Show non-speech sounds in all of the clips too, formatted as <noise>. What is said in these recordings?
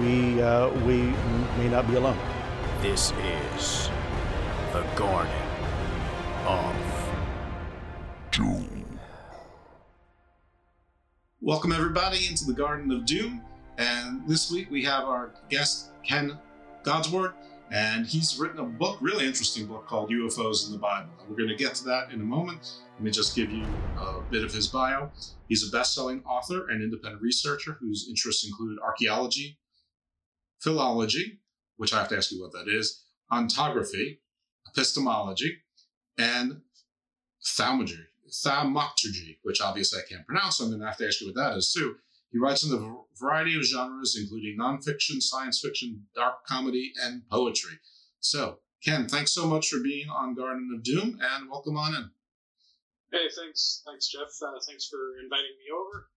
we, uh, we may not be alone. This is the Garden of Doom. Welcome, everybody, into the Garden of Doom. And this week we have our guest, Ken Goudsward, and he's written a book, really interesting book called UFOs in the Bible. We're going to get to that in a moment. Let me just give you a bit of his bio. He's a best selling author and independent researcher whose interests include archaeology, philology, which I have to ask you what that is, ontography, epistemology, and thaumaturgy, thaumaturgy, which obviously I can't pronounce, so I'm going to have to ask you what that is too. He writes in a variety of genres, including nonfiction, science fiction, dark comedy, and poetry. So, Ken, thanks so much for being on Garden of Doom, and welcome on in. Hey, thanks, thanks, Jeff. Uh, thanks for inviting me over.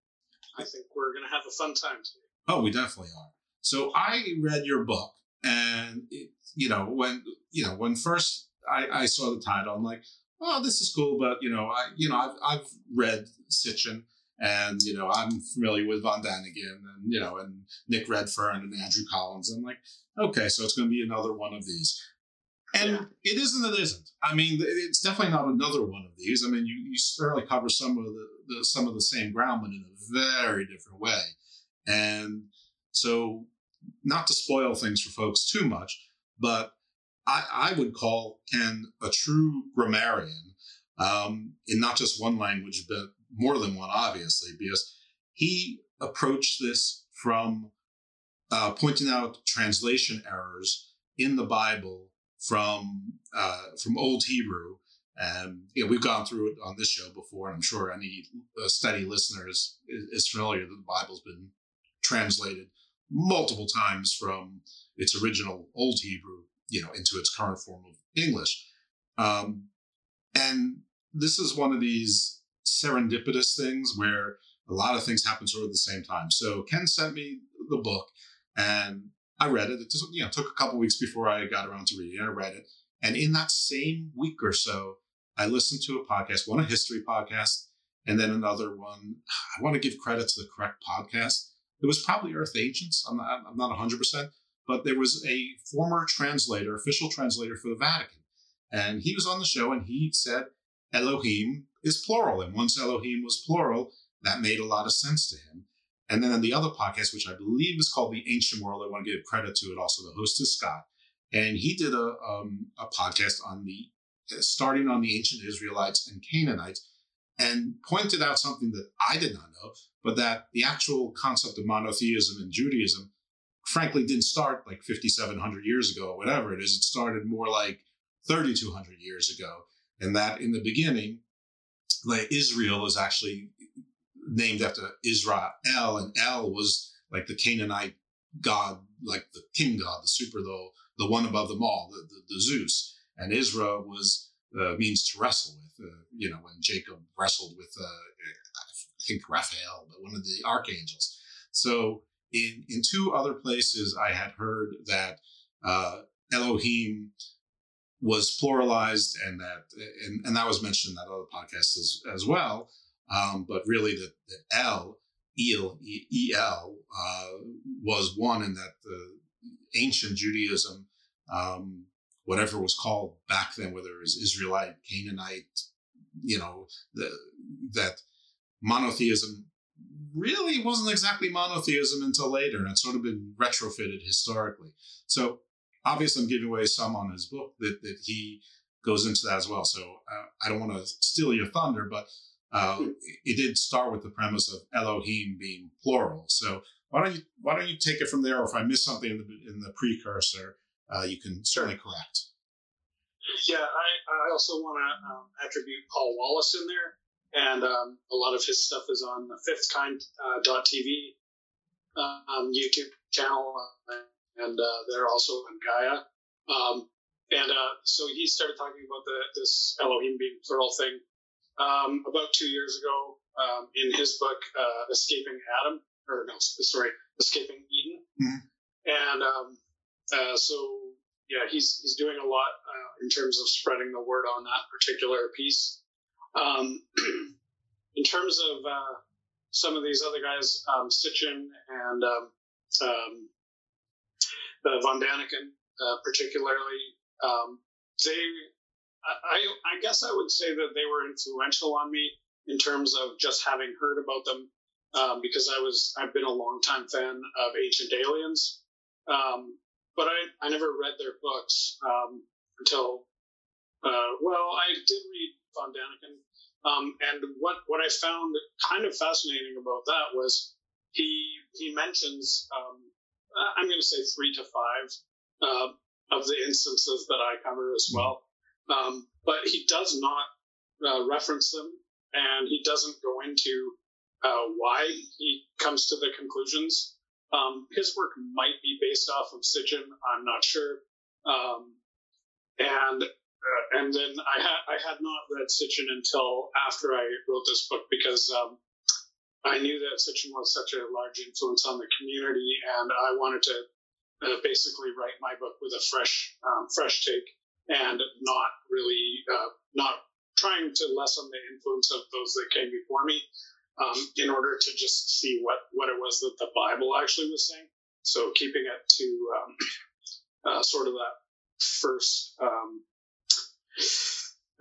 I think we're going to have a fun time today. Oh, we definitely are. So I read your book, and it, you know when you know when first I, I saw the title, I'm like, oh, this is cool, but you know, I you know I've I've read Sitchin, and you know I'm familiar with Von Daniken, and you know, and Nick Redfern and Andrew Collins. I'm like, okay, so it's going to be another one of these. And yeah. it isn't. It isn't. I mean, it's definitely not another one of these. I mean, you, you certainly cover some of the, the some of the same ground, but in a very different way. And so not to spoil things for folks too much, but I, I would call Ken a true grammarian um, in not just one language, but more than one, obviously, because he approached this from uh, pointing out translation errors in the Bible from uh, from Old Hebrew. And you know, we've gone through it on this show before, and I'm sure any uh, steady listener is, is familiar that the Bible's been translated multiple times from its original Old Hebrew, you know, into its current form of English. Um, and this is one of these serendipitous things where a lot of things happen sort of at the same time. So Ken sent me the book, and I read it. It just, you know took a couple weeks before I got around to reading it. I read it, and in that same week or so, I listened to a podcast, one a history podcast, and then another one. I want to give credit to the correct podcast it was probably Earth Ancients. I'm not, I'm not 100%, but there was a former translator, official translator for the Vatican. And he was on the show and he said Elohim is plural. And once Elohim was plural, that made a lot of sense to him. And then on the other podcast, which I believe is called The Ancient World, I want to give credit to it also. The host is Scott. And he did a, um, a podcast on the starting on the ancient Israelites and Canaanites and pointed out something that I did not know, but that the actual concept of monotheism in Judaism, frankly, didn't start like 5,700 years ago or whatever it is. It started more like 3,200 years ago, and that in the beginning, like Israel is actually named after Israel, and El was like the Canaanite god, like the king god, the super, the, the one above them all, the, the, the Zeus. And Israel was uh, means to wrestle with. Uh, you know, when Jacob wrestled with, uh, I think Raphael, but one of the archangels. So in in two other places, I had heard that uh, Elohim was pluralized, and that and, and that was mentioned in that other podcast as as well. Um, but really, that, that El El E L uh, was one, and that the ancient Judaism, um, whatever was called back then, whether it was Israelite, Canaanite, you know, the, that monotheism really wasn't exactly monotheism until later, and it's sort of been retrofitted historically. So obviously, I'm giving away some on his book that that he goes into that as well. So uh, I don't want to steal your thunder, but uh, it did start with the premise of Elohim being plural. So why don't you why don't you take it from there? Or if I miss something in the in the precursor, uh, you can certainly correct. Yeah, I, I also want to um, attribute Paul Wallis in there and um, a lot of his stuff is on the Fifth Kind uh, .tv um, YouTube channel, uh, and uh, they're also on Gaia. Um, and uh, so he started talking about the, this Elohim being plural thing um, about two years ago um, in his book uh, Escaping Adam, or no, sorry, Escaping Eden. Mm-hmm. And um, uh, so yeah, he's he's doing a lot in terms of spreading the word on that particular piece. Um, <clears throat> in terms of uh, some of these other guys, um, Sitchin and um, um, uh, Von Daniken, uh, particularly, um, they, I, I guess I would say that they were influential on me in terms of just having heard about them um, because I was I've been a longtime fan of Ancient Aliens, um, but I, I never read their books um, until uh, well I did read Von Daniken um, and what, what I found kind of fascinating about that was he he mentions um, I'm going to say three to five uh, of the instances that I cover as well, um, but he does not uh, reference them, and he doesn't go into uh, why he comes to the conclusions. Um, his work might be based off of Sitchin, I'm not sure. Um, and uh, and then I had I had not read Sitchin until after I wrote this book because um, I knew that Sitchin was such a large influence on the community, and I wanted to uh, basically write my book with a fresh um, fresh take and not really uh, not trying to lessen the influence of those that came before me um, in order to just see what what it was that the Bible actually was saying. So keeping it to um, uh, sort of that first um,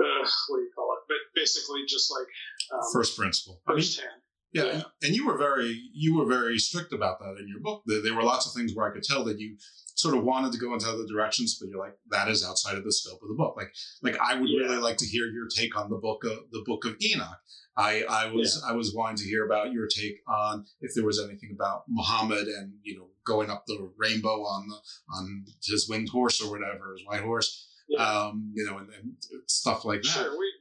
uh, what do you call it? But basically, just like um, first principle. First I mean, yeah, yeah, and you were very you were very strict about that in your book. There, there, were lots of things where I could tell that you sort of wanted to go into other directions, but you're like that is outside of the scope of the book. Like like I would yeah. really like to hear your take on the book of the book of Enoch. I, I was yeah. I was wanting to hear about your take on if there was anything about Muhammad and you know going up the rainbow on the on his winged horse or whatever, his white horse yeah. um, you know, and, and, stuff like that. Sure, we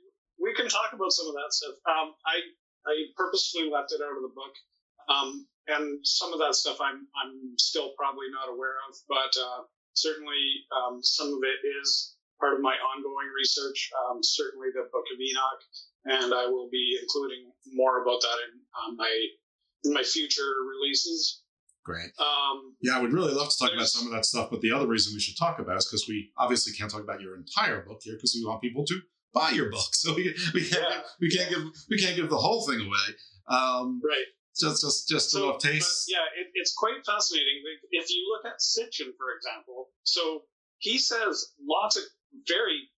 we can talk about some of that stuff. Um, I I purposefully left it out of the book, um, and some of that stuff I'm I'm still probably not aware of, but uh, certainly um, some of it is part of my ongoing research. Um, certainly the Book of Enoch, and I will be including more about that in um, my in my future releases. Great. Um, yeah, I would really love to talk about some of that stuff, but the other reason we should talk about is because we obviously can't talk about your entire book here because we want people to buy your book. <laughs> So we, we can't yeah. give, we can't give we can't give the whole thing away. Um, right. Just just just so, enough taste. yeah, it, it's quite fascinating. If you look at Sitchin, for example, so he says lots of very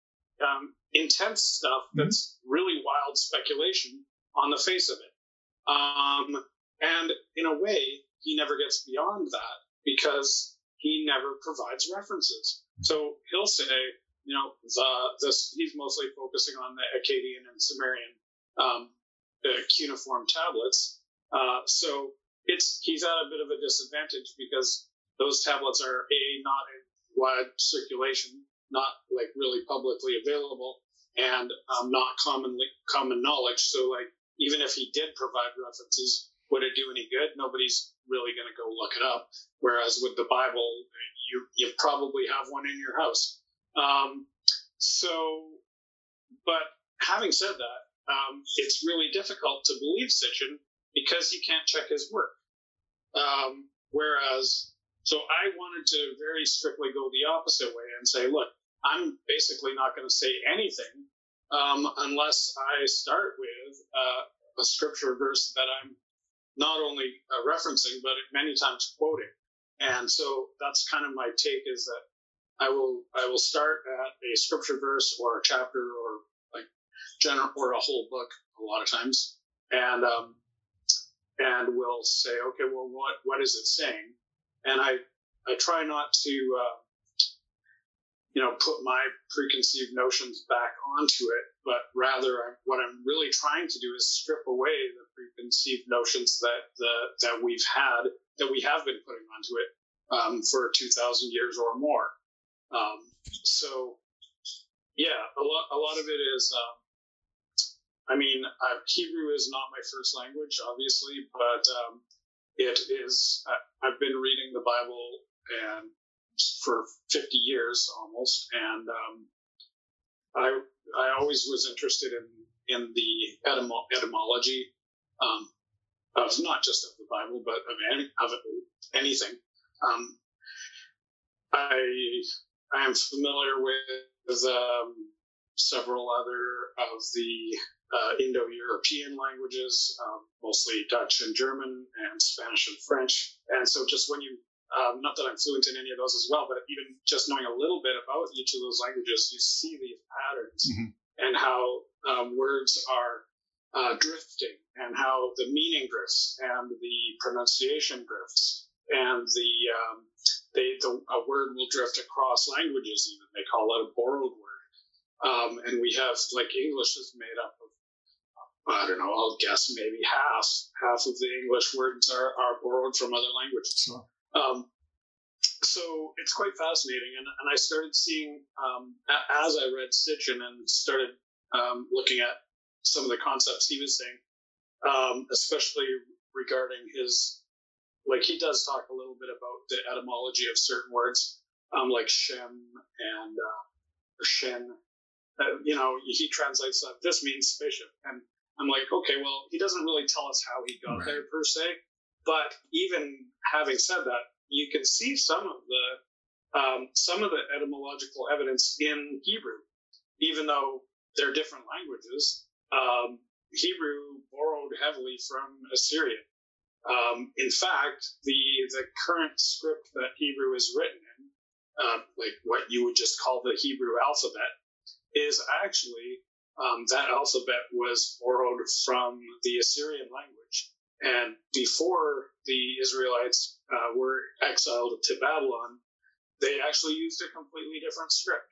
um, intense stuff mm-hmm. that's really wild speculation on the face of it. Um, and in a way, he never gets beyond that because he never provides references. So he'll say, you know, the, this, he's mostly focusing on the Akkadian and Sumerian um, cuneiform tablets. Uh, so it's he's at a bit of a disadvantage because those tablets are a not in wide circulation, not like really publicly available and um, not commonly common knowledge. So like even if he did provide references, would it do any good? Nobody's really going to go look it up. Whereas with the Bible, you you probably have one in your house. Um, so, but having said that, um, it's really difficult to believe Sitchin because he can't check his work. Um, whereas, so I wanted to very strictly go the opposite way and say, look, I'm basically not going to say anything um, unless I start with uh, a scripture verse that I'm not only uh, referencing but many times quoting. And so that's kind of my take is that I will I will start at a scripture verse or a chapter or like general or a whole book a lot of times, and um, and we'll say, okay, well, what what is it saying? And I I try not to uh, you know put my preconceived notions back onto it, but rather I'm, what I'm really trying to do is strip away the preconceived notions that the that we've had that we have been putting onto it um, for 2,000 years or more. Um, so, yeah, a lot, a lot of it is. Um, I mean, uh, Hebrew is not my first language, obviously, but um, it is. I, I've been reading the Bible and for 50 years almost, and um, I I always was interested in in the etymo- etymology um, of not just of the Bible, but of any, of anything. Um, I I am familiar with um, several other of the uh, Indo-European languages, um, mostly Dutch and German, and Spanish and French. And so, just when you um, not that I'm fluent in any of those as well, but even just knowing a little bit about each of those languages, you see these patterns mm-hmm. and how um, words are uh, drifting and how the meaning drifts and the pronunciation drifts and the um, they the a word will drift across languages even they call it a borrowed word um, and we have like english is made up i don't know i'll guess maybe half half of the english words are, are borrowed from other languages sure. um, so it's quite fascinating and, and i started seeing um, as i read Sitchin and started um, looking at some of the concepts he was saying um, especially regarding his like he does talk a little bit about the etymology of certain words, um, like Shem and uh, Shen. Uh, you know, he translates that this means spaceship, and I'm like, okay, well, he doesn't really tell us how he got right. there per se, but even having said that, you can see some of the um, some of the etymological evidence in Hebrew, even though they're different languages. Um, Hebrew borrowed heavily from Assyrian. Um, in fact, the the current script that Hebrew is written in, uh, like what you would just call the Hebrew alphabet, is actually um, that alphabet was borrowed from the Assyrian language. And before the Israelites uh, were exiled to Babylon, they actually used a completely different script.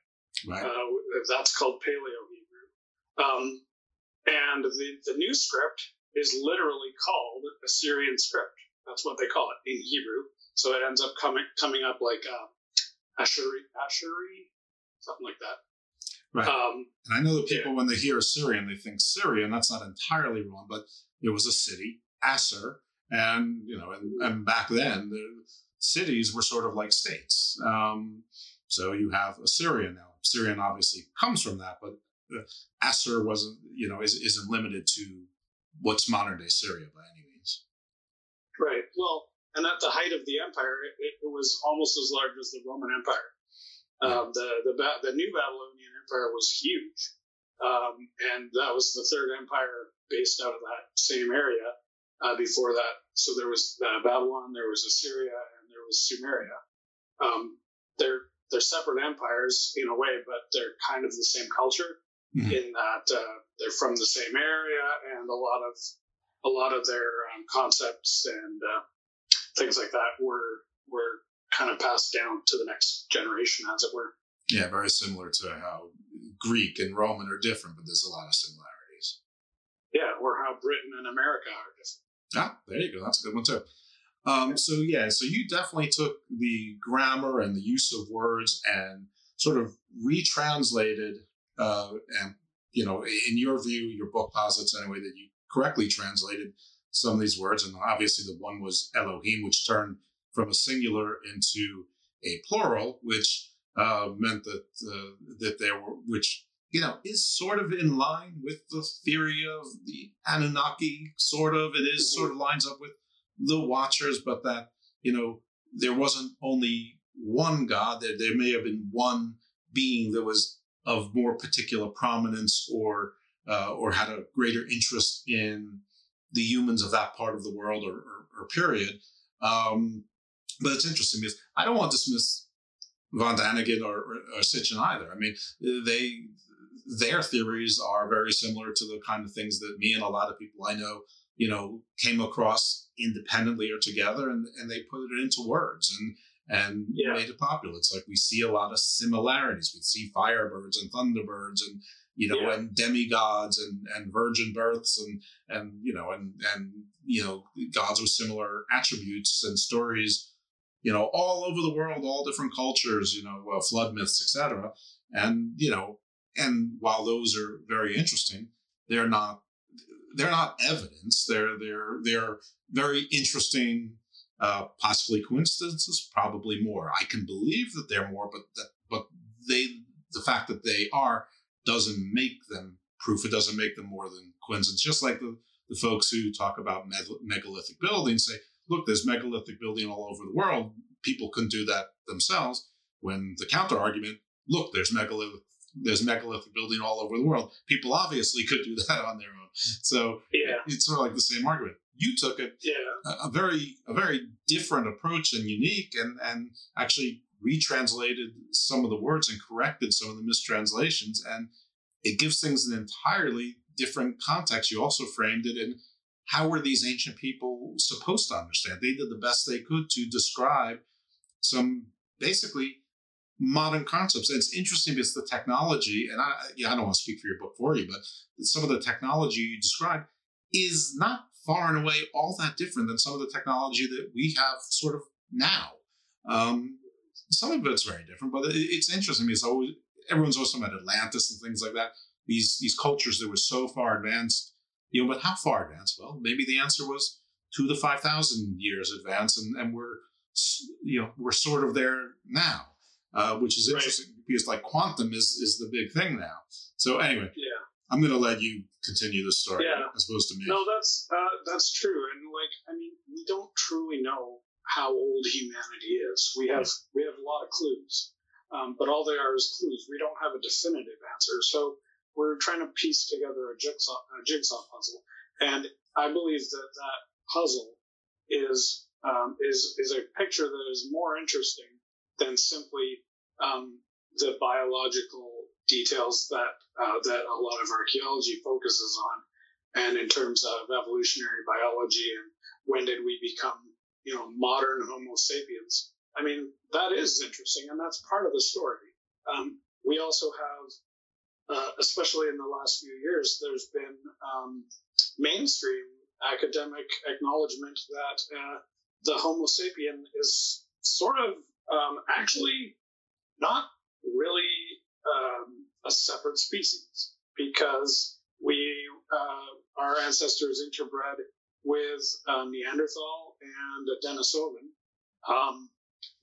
Right. Uh, that's called Paleo Hebrew. Um, and the, the new script is literally called Assyrian script. That's what they call it in Hebrew. So it ends up coming coming up like uh, Ashuri, Ashuri, something like that. Right. Um, and I know that people, yeah. when they hear Assyrian, they think Syria, and that's not entirely wrong, but it was a city, Assur, and you know, and, and back then the cities were sort of like states. Um, so you have Assyria now. Syrian obviously comes from that, but uh, Assur wasn't, you know, is, isn't limited to what's modern day Syria by any means. Right. Well, and at the height of the empire, it, it was almost as large as the Roman Empire. Um, the the the new Babylonian Empire was huge, um, and that was the third empire based out of that same area. Uh, before that, so there was uh, Babylon, there was Assyria, and there was Sumeria. Um, they're they're separate empires in a way, but they're kind of the same culture mm-hmm. in that uh, they're from the same area, and a lot of a lot of their um, concepts and uh, things like that were were kind of passed down to the next generation, as it were. Yeah, very similar to how Greek and Roman are different, but there's a lot of similarities. Yeah, or how Britain and America are different. Ah, there you go. That's a good one too. Um, so yeah, so you definitely took the grammar and the use of words and sort of retranslated, uh, and you know, in your view, your book posits anyway that you correctly translated some of these words, and obviously the one was Elohim, which turned from a singular into a plural, which uh, meant that uh, that there were, which you know is sort of in line with the theory of the Anunnaki. Sort of, it is sort of lines up with the Watchers, but that you know there wasn't only one God. There, there may have been one being that was of more particular prominence or uh, or had a greater interest in the humans of that part of the world or, or, or period. Um, but it's interesting because I don't want to dismiss von Daniken or, or, or Sitchin either. I mean, they their theories are very similar to the kind of things that me and a lot of people I know, you know, came across independently or together, and, and they put it into words and and yeah. made it popular. It's like we see a lot of similarities. We see firebirds and thunderbirds and you know, yeah. and demigods and, and virgin births and, and, you know, and, and, you know, gods with similar attributes and stories, you know, all over the world, all different cultures, you know, uh, flood myths, etc. And, you know, and while those are very interesting, they're not, they're not evidence. They're, they're, they're very interesting, uh, possibly coincidences, probably more. I can believe that they're more, but that, but they, the fact that they are doesn't make them proof. It doesn't make them more than coincidence. Just like the, the folks who talk about megalithic buildings say, look, there's megalithic building all over the world. People couldn't do that themselves. When the counter argument, look, there's megalithic there's megalithic building all over the world. People obviously could do <laughs> that on their own. So yeah. it's sort of like the same argument. You took it yeah. a, a very a very different approach and unique and and actually retranslated some of the words and corrected some of the mistranslations. And it gives things an entirely different context. You also framed it in how were these ancient people supposed to understand? They did the best they could to describe some basically modern concepts. And it's interesting because the technology, and I, yeah, I don't want to speak for your book for you, but some of the technology you described is not far and away all that different than some of the technology that we have sort of now. Um, some of it's very different, but it's interesting because always everyone's always talking about Atlantis and things like that. These these cultures that were so far advanced, you know, but how far advanced? Well, maybe the answer was two to five thousand years advanced, and, and we're you know we're sort of there now, uh, which is interesting right. because like quantum is is the big thing now. So anyway, yeah. I'm going to let you continue the story yeah. as opposed to me. No, that's uh, that's true, and like I mean, we don't truly know how old humanity is. We have we have a lot of clues, um, but all they are is clues. We don't have a definitive answer. So we're trying to piece together a jigsaw a jigsaw puzzle, and I believe that that puzzle is um, is is a picture that is more interesting than simply um, the biological details that uh, that a lot of archaeology focuses on, and in terms of evolutionary biology and when did we become you know, modern Homo sapiens. I mean, that is interesting, and that's part of the story. Um, we also have, uh, especially in the last few years, there's been um, mainstream academic acknowledgement that uh, the Homo sapien is sort of um, actually not really um, a separate species because we uh, our ancestors interbred with um, Neanderthal and Denisovan. Um,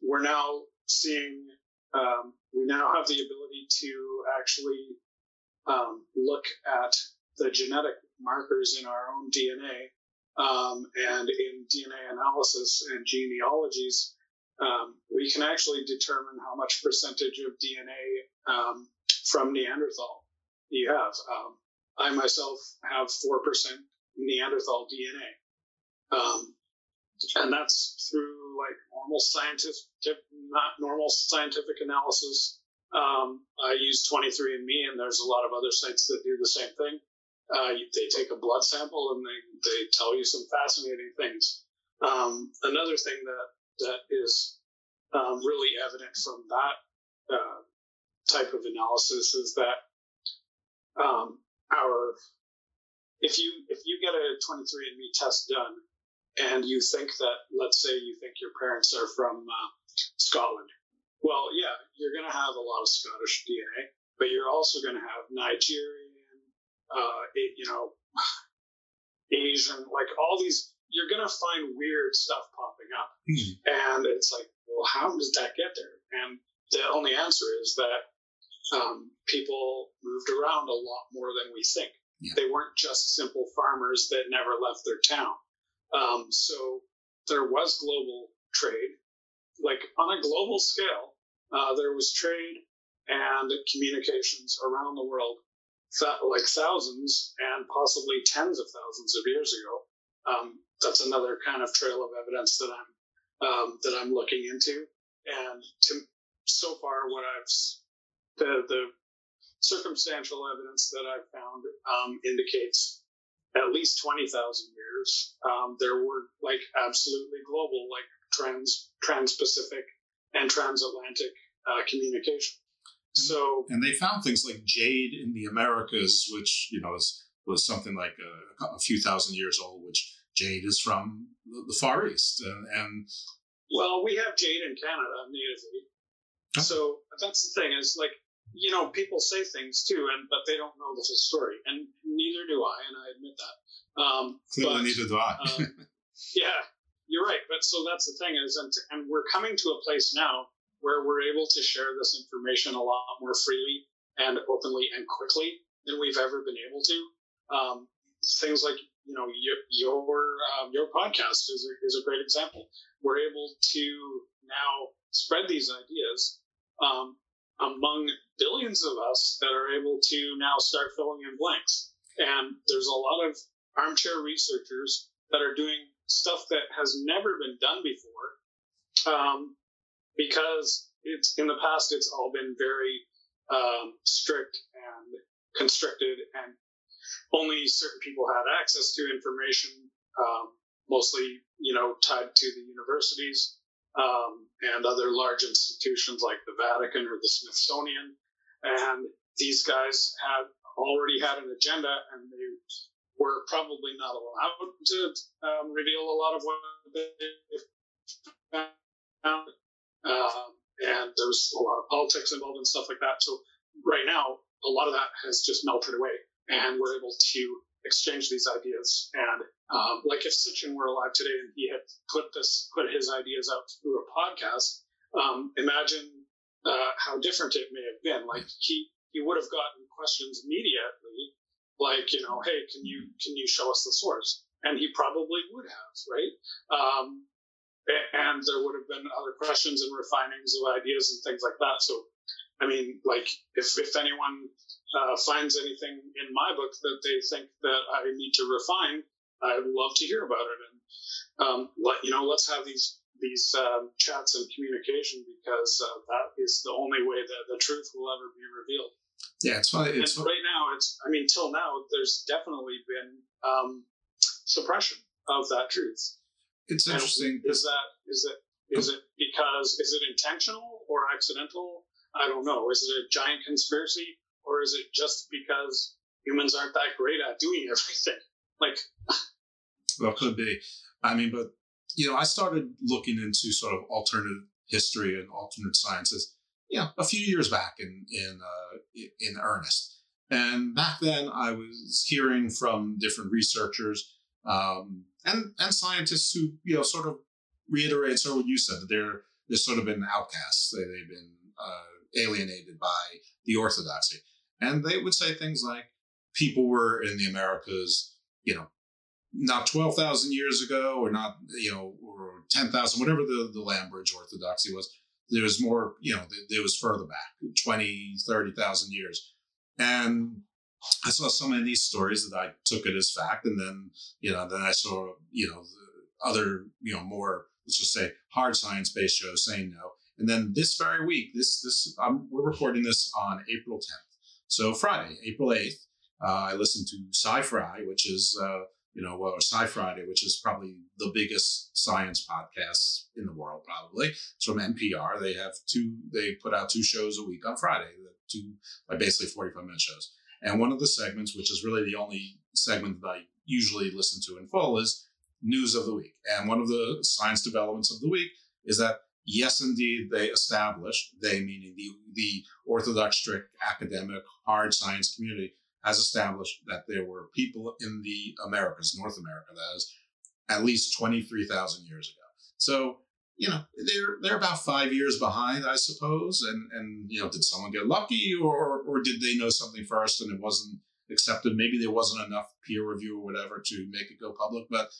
we're now seeing, um, we now have the ability to actually um, look at the genetic markers in our own DNA. Um, and in DNA analysis and genealogies, um, we can actually determine how much percentage of DNA from Neanderthal you have. I myself have 4% Neanderthal DNA. Um, and that's through like normal scientific, not normal scientific analysis. Um, I use 23andMe, and there's a lot of other sites that do the same thing. Uh, they take a blood sample and they, they tell you some fascinating things. Um, another thing that that is um, really evident from that uh, type of analysis is that um, our if you if you get a 23andMe test done and you think that let's say you think your parents are from uh, Scotland Well, yeah, you're going to have a lot of Scottish DNA, but you're also going to have Nigerian, uh, you know, <sighs> Asian, like all these. You're going to find weird stuff popping up, and it's like, well, how does that get there? And the only answer is that um, people moved around a lot more than we think. Yeah. They weren't just simple farmers that never left their town. Um, so there was global trade, like on a global scale. Uh, there was trade and communications around the world, like thousands and possibly tens of thousands of years ago. Um, that's another kind of trail of evidence that I'm um, that I'm looking into. And to, so far, what I've the the circumstantial evidence that I've found um, indicates at least twenty thousand years. Um, there were like absolutely global, like trans trans-Pacific and transatlantic uh, communication. So and they found things like jade in the Americas, which you know was was something like a, a few thousand years old. Which jade is from the, the Far East, and, and Well, we have jade in Canada natively. So that's the thing is like you know people say things too, and but they don't know the whole story, and neither do I, and I admit that. Um, clearly but, neither do I. um, <laughs> yeah, you're right. But so that's the thing is, and and we're coming to a place now where we're able to share this information a lot more freely and openly and quickly than we've ever been able to. Um, things like you know your your, um, your podcast is a, is a great example. We're able to now spread these ideas um, among billions of us that are able to now start filling in blanks. And there's a lot of armchair researchers that are doing stuff that has never been done before um, because it's in the past it's all been very um, strict and constricted and only certain people had access to information um, mostly you know tied to the universities um, and other large institutions like the vatican or the smithsonian. And these guys had already had an agenda and they were probably not allowed to um, reveal a lot of what they found um, and there was a lot of politics involved and stuff like that. So right now, a lot of that has just melted away, and we're able to exchange these ideas. And um, like if Sitchin were alive today and he had put this, put his ideas out through a podcast, um, imagine uh, how different it may have been. Like he he would have gotten questions immediately, like you know, hey, can you can you show us the source? And he probably would have, right? Um, and there would have been other questions and refinings of ideas and things like that. So, I mean, like if if anyone uh, finds anything in my book that they think that I need to refine, I'd love to hear about it. And um, let you know, let's have these these um, chats and communication because uh, that is the only way that the truth will ever be revealed. Yeah, it's funny. It's and right now, it's I mean, till now, there's definitely been um, suppression of that truth. it's And interesting. Is that is it is it because is it intentional or accidental? I don't know. Is it a giant conspiracy or is it just because humans aren't that great at doing <laughs> everything? Like Well, could be. I mean, but you know, I started looking into sort of alternative history and alternate sciences, you know, a few years back in in uh, in earnest. And back then, I was hearing from different researchers um, and and scientists who you know sort of reiterate sort of what you said that they're they've sort of been outcasts. They, they've been uh, alienated by the orthodoxy, and they would say things like people were in the Americas, you know, not 12,000 years ago or not, you know, or 10,000, whatever the, the Lambridge orthodoxy was. There was more, you know, it was further back, 20, 30,000 years. And I saw so many of these stories that I took it as fact. And then, you know, then I saw, you know, the other, you know, more, let's just say hard science based shows saying no. And then this very week, this, this, um, we're recording this on April 10th. So Friday, April 8th, uh, I listened to Sci-Fri, which is, uh, you know, well, Sci Friday, which is probably the biggest science podcast in the world, probably. It's from NPR. They have two, they put out two shows a week on Friday, the two, like basically 45 minute shows. And one of the segments, which is really the only segment that I usually listen to in full, is news of the week. And one of the science developments of the week is that yes, indeed, they established, they meaning the, the Orthodox strict academic hard science community, has established that there were people in the Americas, North America, that is, at least 23,000 years ago. So, you know, they're they're about five years behind, I suppose. And and you know, did someone get lucky, or or did they know something first and it wasn't accepted? Maybe there wasn't enough peer review or whatever to make it go public. But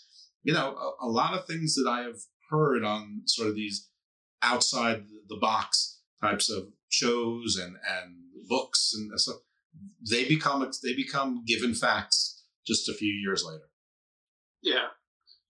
you know, a, a lot of things that I have heard on sort of these outside the box types of shows and and books and stuff, they become they become given facts just a few years later. Yeah,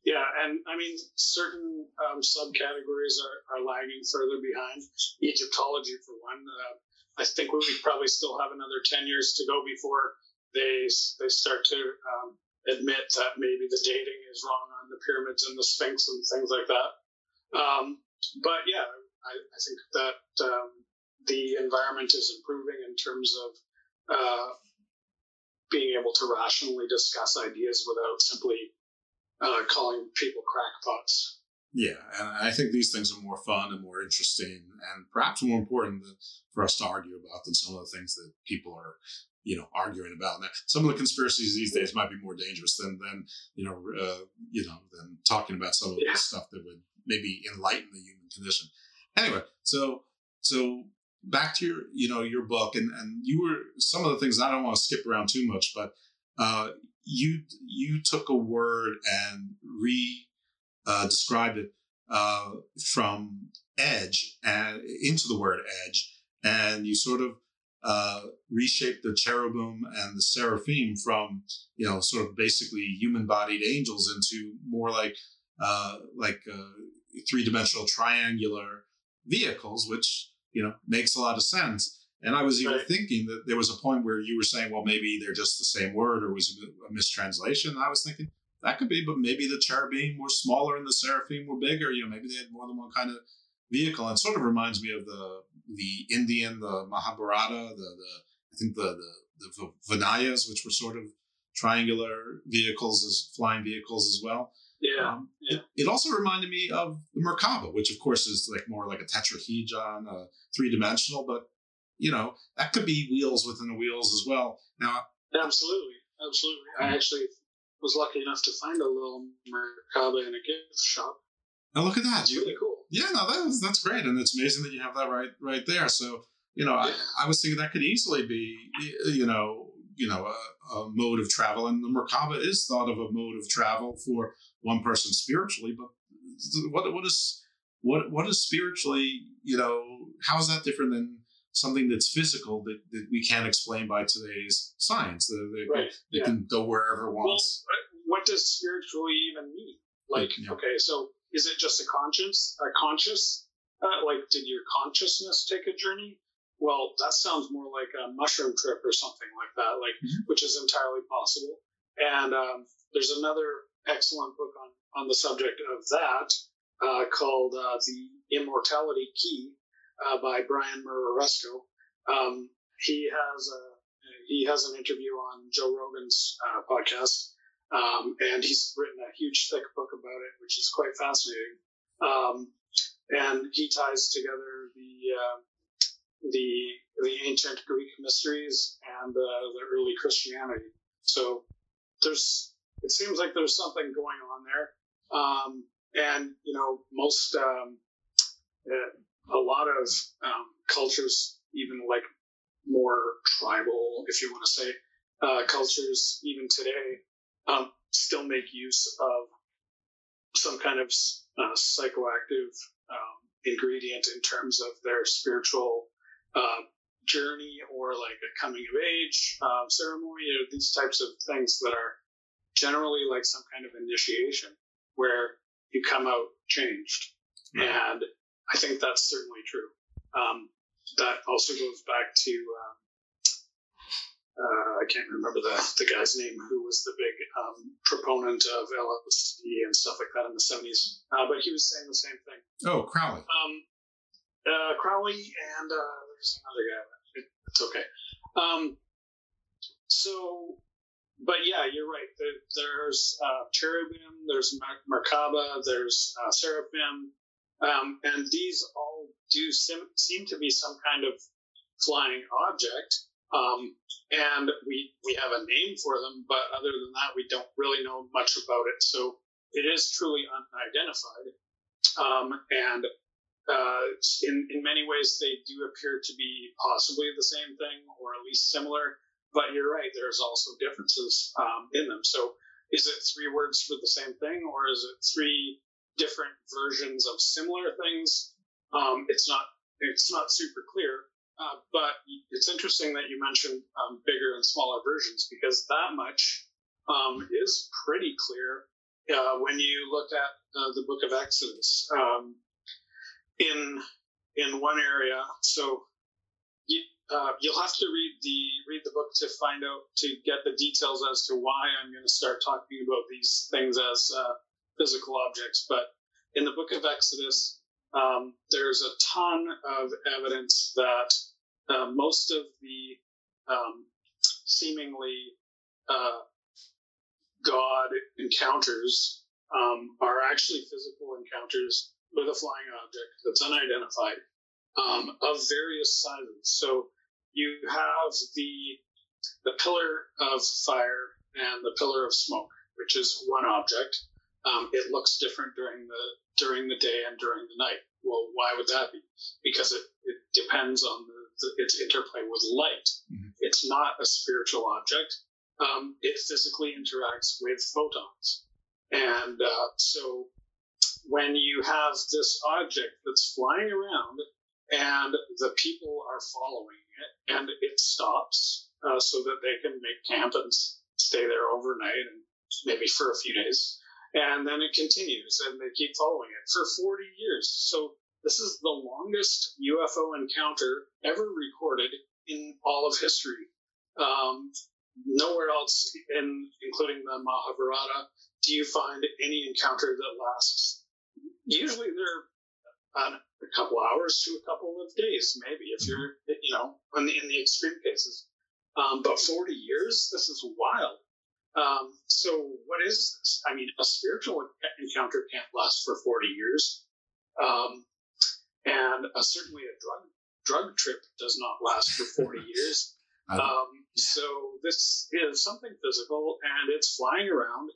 yeah, and I mean, certain um, subcategories are, are lagging further behind. Egyptology, for one, uh, I think we probably still have another 10 years to go before they, they start to um, admit that maybe the dating is wrong on the pyramids and the Sphinx and things like that. Um, but yeah, I, I think that um, the environment is improving in terms of uh, being able to rationally discuss ideas without simply uh, calling people crackpots. Yeah, and I think these things are more fun and more interesting, and perhaps more important for us to argue about than some of the things that people are, you know, arguing about. Now, some of the conspiracies these days might be more dangerous than than you know, uh, you know, than talking about some of yeah. the stuff that would maybe enlighten the human condition. Anyway, so so back to your you know your book, and and you were some of the things I don't want to skip around too much, but uh, you you took a word and re uh, described it uh, from edge and into the word edge, and you sort of uh, reshaped the cherubim and the seraphim from you know sort of basically human-bodied angels into more like uh, like uh, three-dimensional triangular vehicles, which you know makes a lot of sense. And I was even right. thinking that there was a point where you were saying, well, maybe they're just the same word or was a mistranslation. I was thinking that could be, but maybe the cherubim were smaller and the seraphim were bigger. You know, maybe they had more than one kind of vehicle. And sort of reminds me of the the Indian, the Mahabharata, the the I think the the, the Vimanas, which were sort of triangular vehicles as flying vehicles as well. Yeah, um, yeah. It, it, also reminded me of the Merkaba, which of course is like more like a tetrahedron, uh, three dimensional, but you know, that could be wheels within the wheels as well. Now, absolutely, absolutely. I actually was lucky enough to find a little Merkaba in a gift shop. Now look at that! It's really cool. Yeah, no, that's that's great, and it's amazing that you have that right right there. So, you know, yeah. I, I was thinking that could easily be, you know, you know, a, a, mode of travel, and the Merkaba is thought of a mode of travel for one person spiritually. But what what is what what is spiritually, you know, how is that different than something that's physical that, that we can't explain by today's science. They, right. It yeah. can go wherever it wants. Well, what does spiritually even mean? Like, yeah. okay, so is it just a conscience, a conscious? Uh, like, did your consciousness take a journey? Well, that sounds more like a mushroom trip or something like that, like mm-hmm. which is entirely possible. And um, there's another excellent book on on the subject of that uh, called uh, "The Immortality Key," uh, by Brian Muraresku. Um, he has a he has an interview on Joe Rogan's uh, podcast, um, and he's written a huge thick book about it, which is quite fascinating. Um, and he ties together the uh, the the ancient Greek mysteries and uh, the early Christianity. So there's it seems like there's something going on there. Um, and you know most um, uh, a lot of um, cultures, even like more tribal, if you want to say, uh, cultures, even today, um, still make use of some kind of uh, psychoactive um, ingredient in terms of their spiritual uh, journey or like a coming of age uh, ceremony or these types of things that are generally like some kind of initiation where you come out changed. And I think that's certainly true. Um, that also goes back to um, uh, I can't remember the, the guy's name who was the big um, proponent of LSD and stuff like that in the 70s. Uh, but he was saying the same thing. Oh, Crowley. Um, uh, Crowley and uh, there's another guy. It, it's okay. Um, so, but yeah, you're right. There, there's uh, cherubim, there's Merkaba, there's uh, seraphim, Um, and these all do sim- seem to be some kind of flying object. Um, and we we have a name for them, but other than that, we don't really know much about it. So it is truly unidentified. Um, and uh, in in many ways, they do appear to be possibly the same thing, or at least similar. But you're right; there's also differences um, in them. So is it three words for the same thing, or is it three different versions of similar things? Um, it's not it's not super clear. Uh, but it's interesting that you mentioned um, bigger and smaller versions because that much um, is pretty clear uh, when you look at uh, the Book of Exodus. Um, in in one area, so you, uh, you'll have to read the read the book to find out to get the details as to why I'm going to start talking about these things as uh, physical objects. But in the Book of Exodus, um, there's a ton of evidence that uh, most of the um, seemingly uh, God encounters um, are actually physical encounters with a flying object that's unidentified um, of various sizes. So you have the the pillar of fire and the pillar of smoke, which is one object. Um, it looks different during the during the day and during the night. Well, why would that be? Because it, it depends on the, the, its interplay with light. Mm-hmm. It's not a spiritual object. Um, it physically interacts with photons, and uh, so when you have this object that's flying around and the people are following and it stops uh, so that they can make camp and stay there overnight and maybe for a few days and then it continues and they keep following it for 40 years. So this is the longest UFO encounter ever recorded in all of history. Um, nowhere else, in, including the Mahabharata, do you find any encounter that lasts. Usually they're uh, a couple hours to a couple of days, maybe if you're, you know, in the, in the extreme cases. Um, but 40 years, this is wild. Um, so what is this? I mean, a spiritual encounter can't last for 40 years. Um, and a, certainly a drug drug trip does not last for 40 <laughs> years. Um, so this is something physical and it's flying around.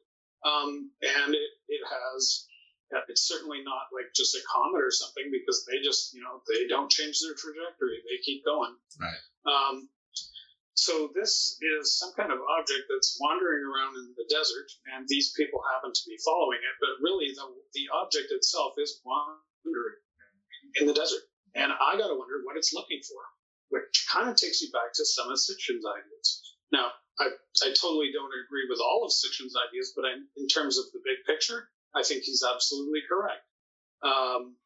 Um, and it, it has, it's certainly not like just a comet or something because they just, you know, they don't change their trajectory. They keep going. Right. Um, so this is some kind of object that's wandering around in the desert, and these people happen to be following it. But really, the the object itself is wandering in the desert, and I got to wonder what it's looking for, which kind of takes you back to some of Sitchin's ideas. Now, I I totally don't agree with all of Sitchin's ideas, but I, in terms of the big picture, I think he's absolutely correct. Um,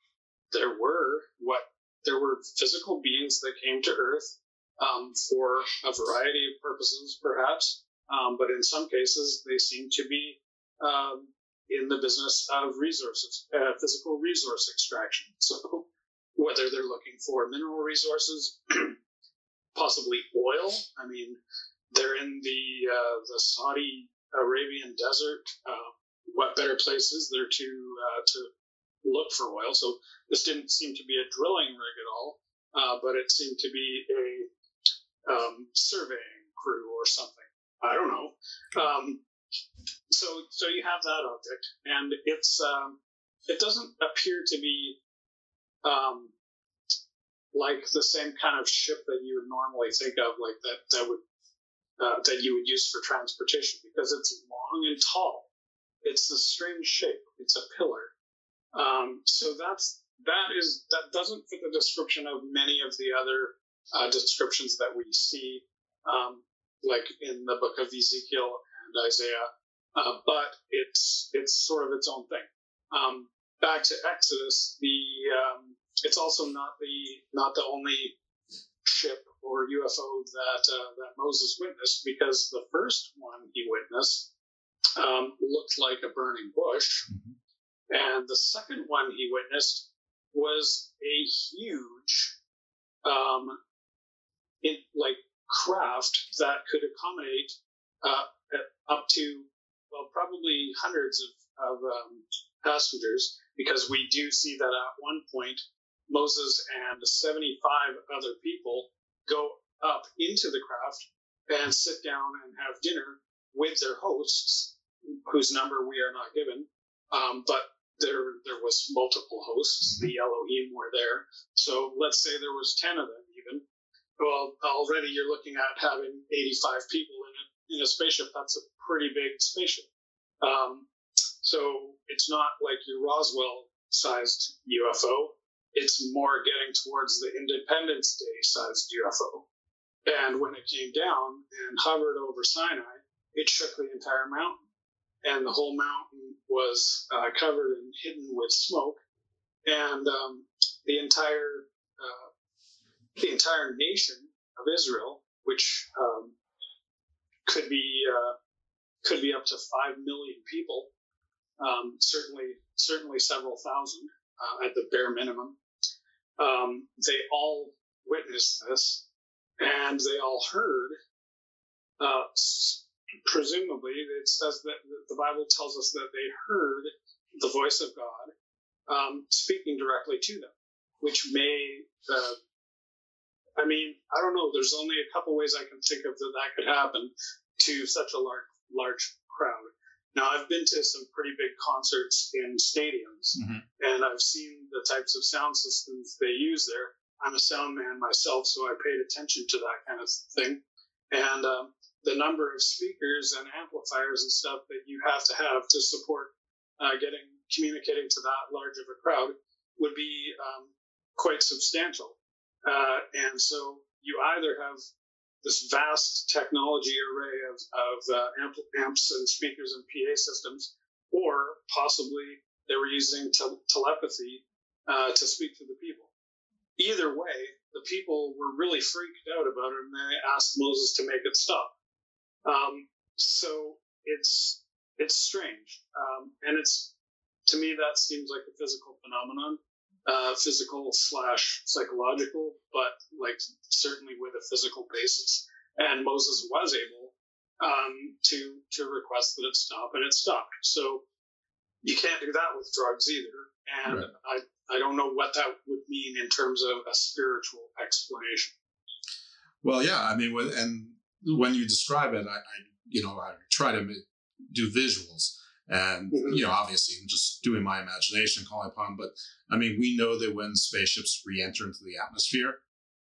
there were what there were physical beings that came to Earth um, for a variety of purposes, perhaps. Um, but in some cases, they seem to be um, in the business of resources, uh, physical resource extraction. So whether they're looking for mineral resources, <clears throat> possibly oil. I mean, they're in the uh, the Saudi Arabian desert. Uh, what better places there to uh, to look for oil? So this didn't seem to be a drilling rig at all, uh, but it seemed to be a um, surveying crew or something. I don't know. Um, so so you have that object, and it's um, it doesn't appear to be um, like the same kind of ship that you would normally think of, like that that would uh, that you would use for transportation, because it's long and tall. It's a strange shape. It's a pillar. Um, so that's that is that doesn't fit the description of many of the other uh, descriptions that we see, um, like in the book of Ezekiel and Isaiah, uh, but it's it's sort of its own thing. Um, back to Exodus, the um, it's also not the not the only ship or UFO that uh, that Moses witnessed, because the first one he witnessed um, looked like a burning bush, mm-hmm. and the second one he witnessed was a huge um, in like craft that could accommodate uh, up to well probably hundreds of, of um, passengers because we do see that at one point Moses and 75 other people go up into the craft and sit down and have dinner with their hosts, whose number we are not given. Um, but there, there was multiple hosts. The Elohim were there. So let's say there was 10 of them even. Well, already you're looking at having 85 people in a, in a spaceship. That's a pretty big spaceship. Um, so it's not like your Roswell sized UFO. It's more getting towards the Independence Day sized UFO. And when it came down and hovered over Sinai, it shook the entire mountain. And the whole mountain was uh, covered and hidden with smoke. And um, the entire uh, the entire nation of Israel, which um, could be uh, could be up to five million people, um, certainly certainly several thousand uh, at the bare minimum. Um, they all witnessed this, and they all heard. Presumably, it says that the Bible tells us that they heard the voice of God um, speaking directly to them, which may. Uh, I mean, I don't know. There's only a couple ways I can think of that that could happen to such a large large crowd. Now, I've been to some pretty big concerts in stadiums, Mm-hmm. and I've seen the types of sound systems they use there. I'm a sound man myself, so I paid attention to that kind of thing. And um, the number of speakers and amplifiers and stuff that you have to have to support uh, getting communicating to that large of a crowd would be um, quite substantial. Uh, and so you either have this vast technology array of, of uh, amp- amps and speakers and PA systems, or possibly they were using tel- telepathy uh, to speak to the people. Either way, the people were really freaked out about it and they asked Moses to make it stop. Um, so it's it's strange, um, and it's to me that seems like a physical phenomenon, uh, physical slash psychological, but like certainly with a physical basis. And Moses was able um, to to request that it stop, and it stopped. So you can't do that with drugs either. And Right. I I don't know what that would mean in terms of a spiritual explanation. Well, yeah, I mean, when, and when you describe it, I, I you know, I try to do visuals, and you know, obviously, I'm just doing my imagination, calling upon. But I mean, we know that when spaceships re-enter into the atmosphere,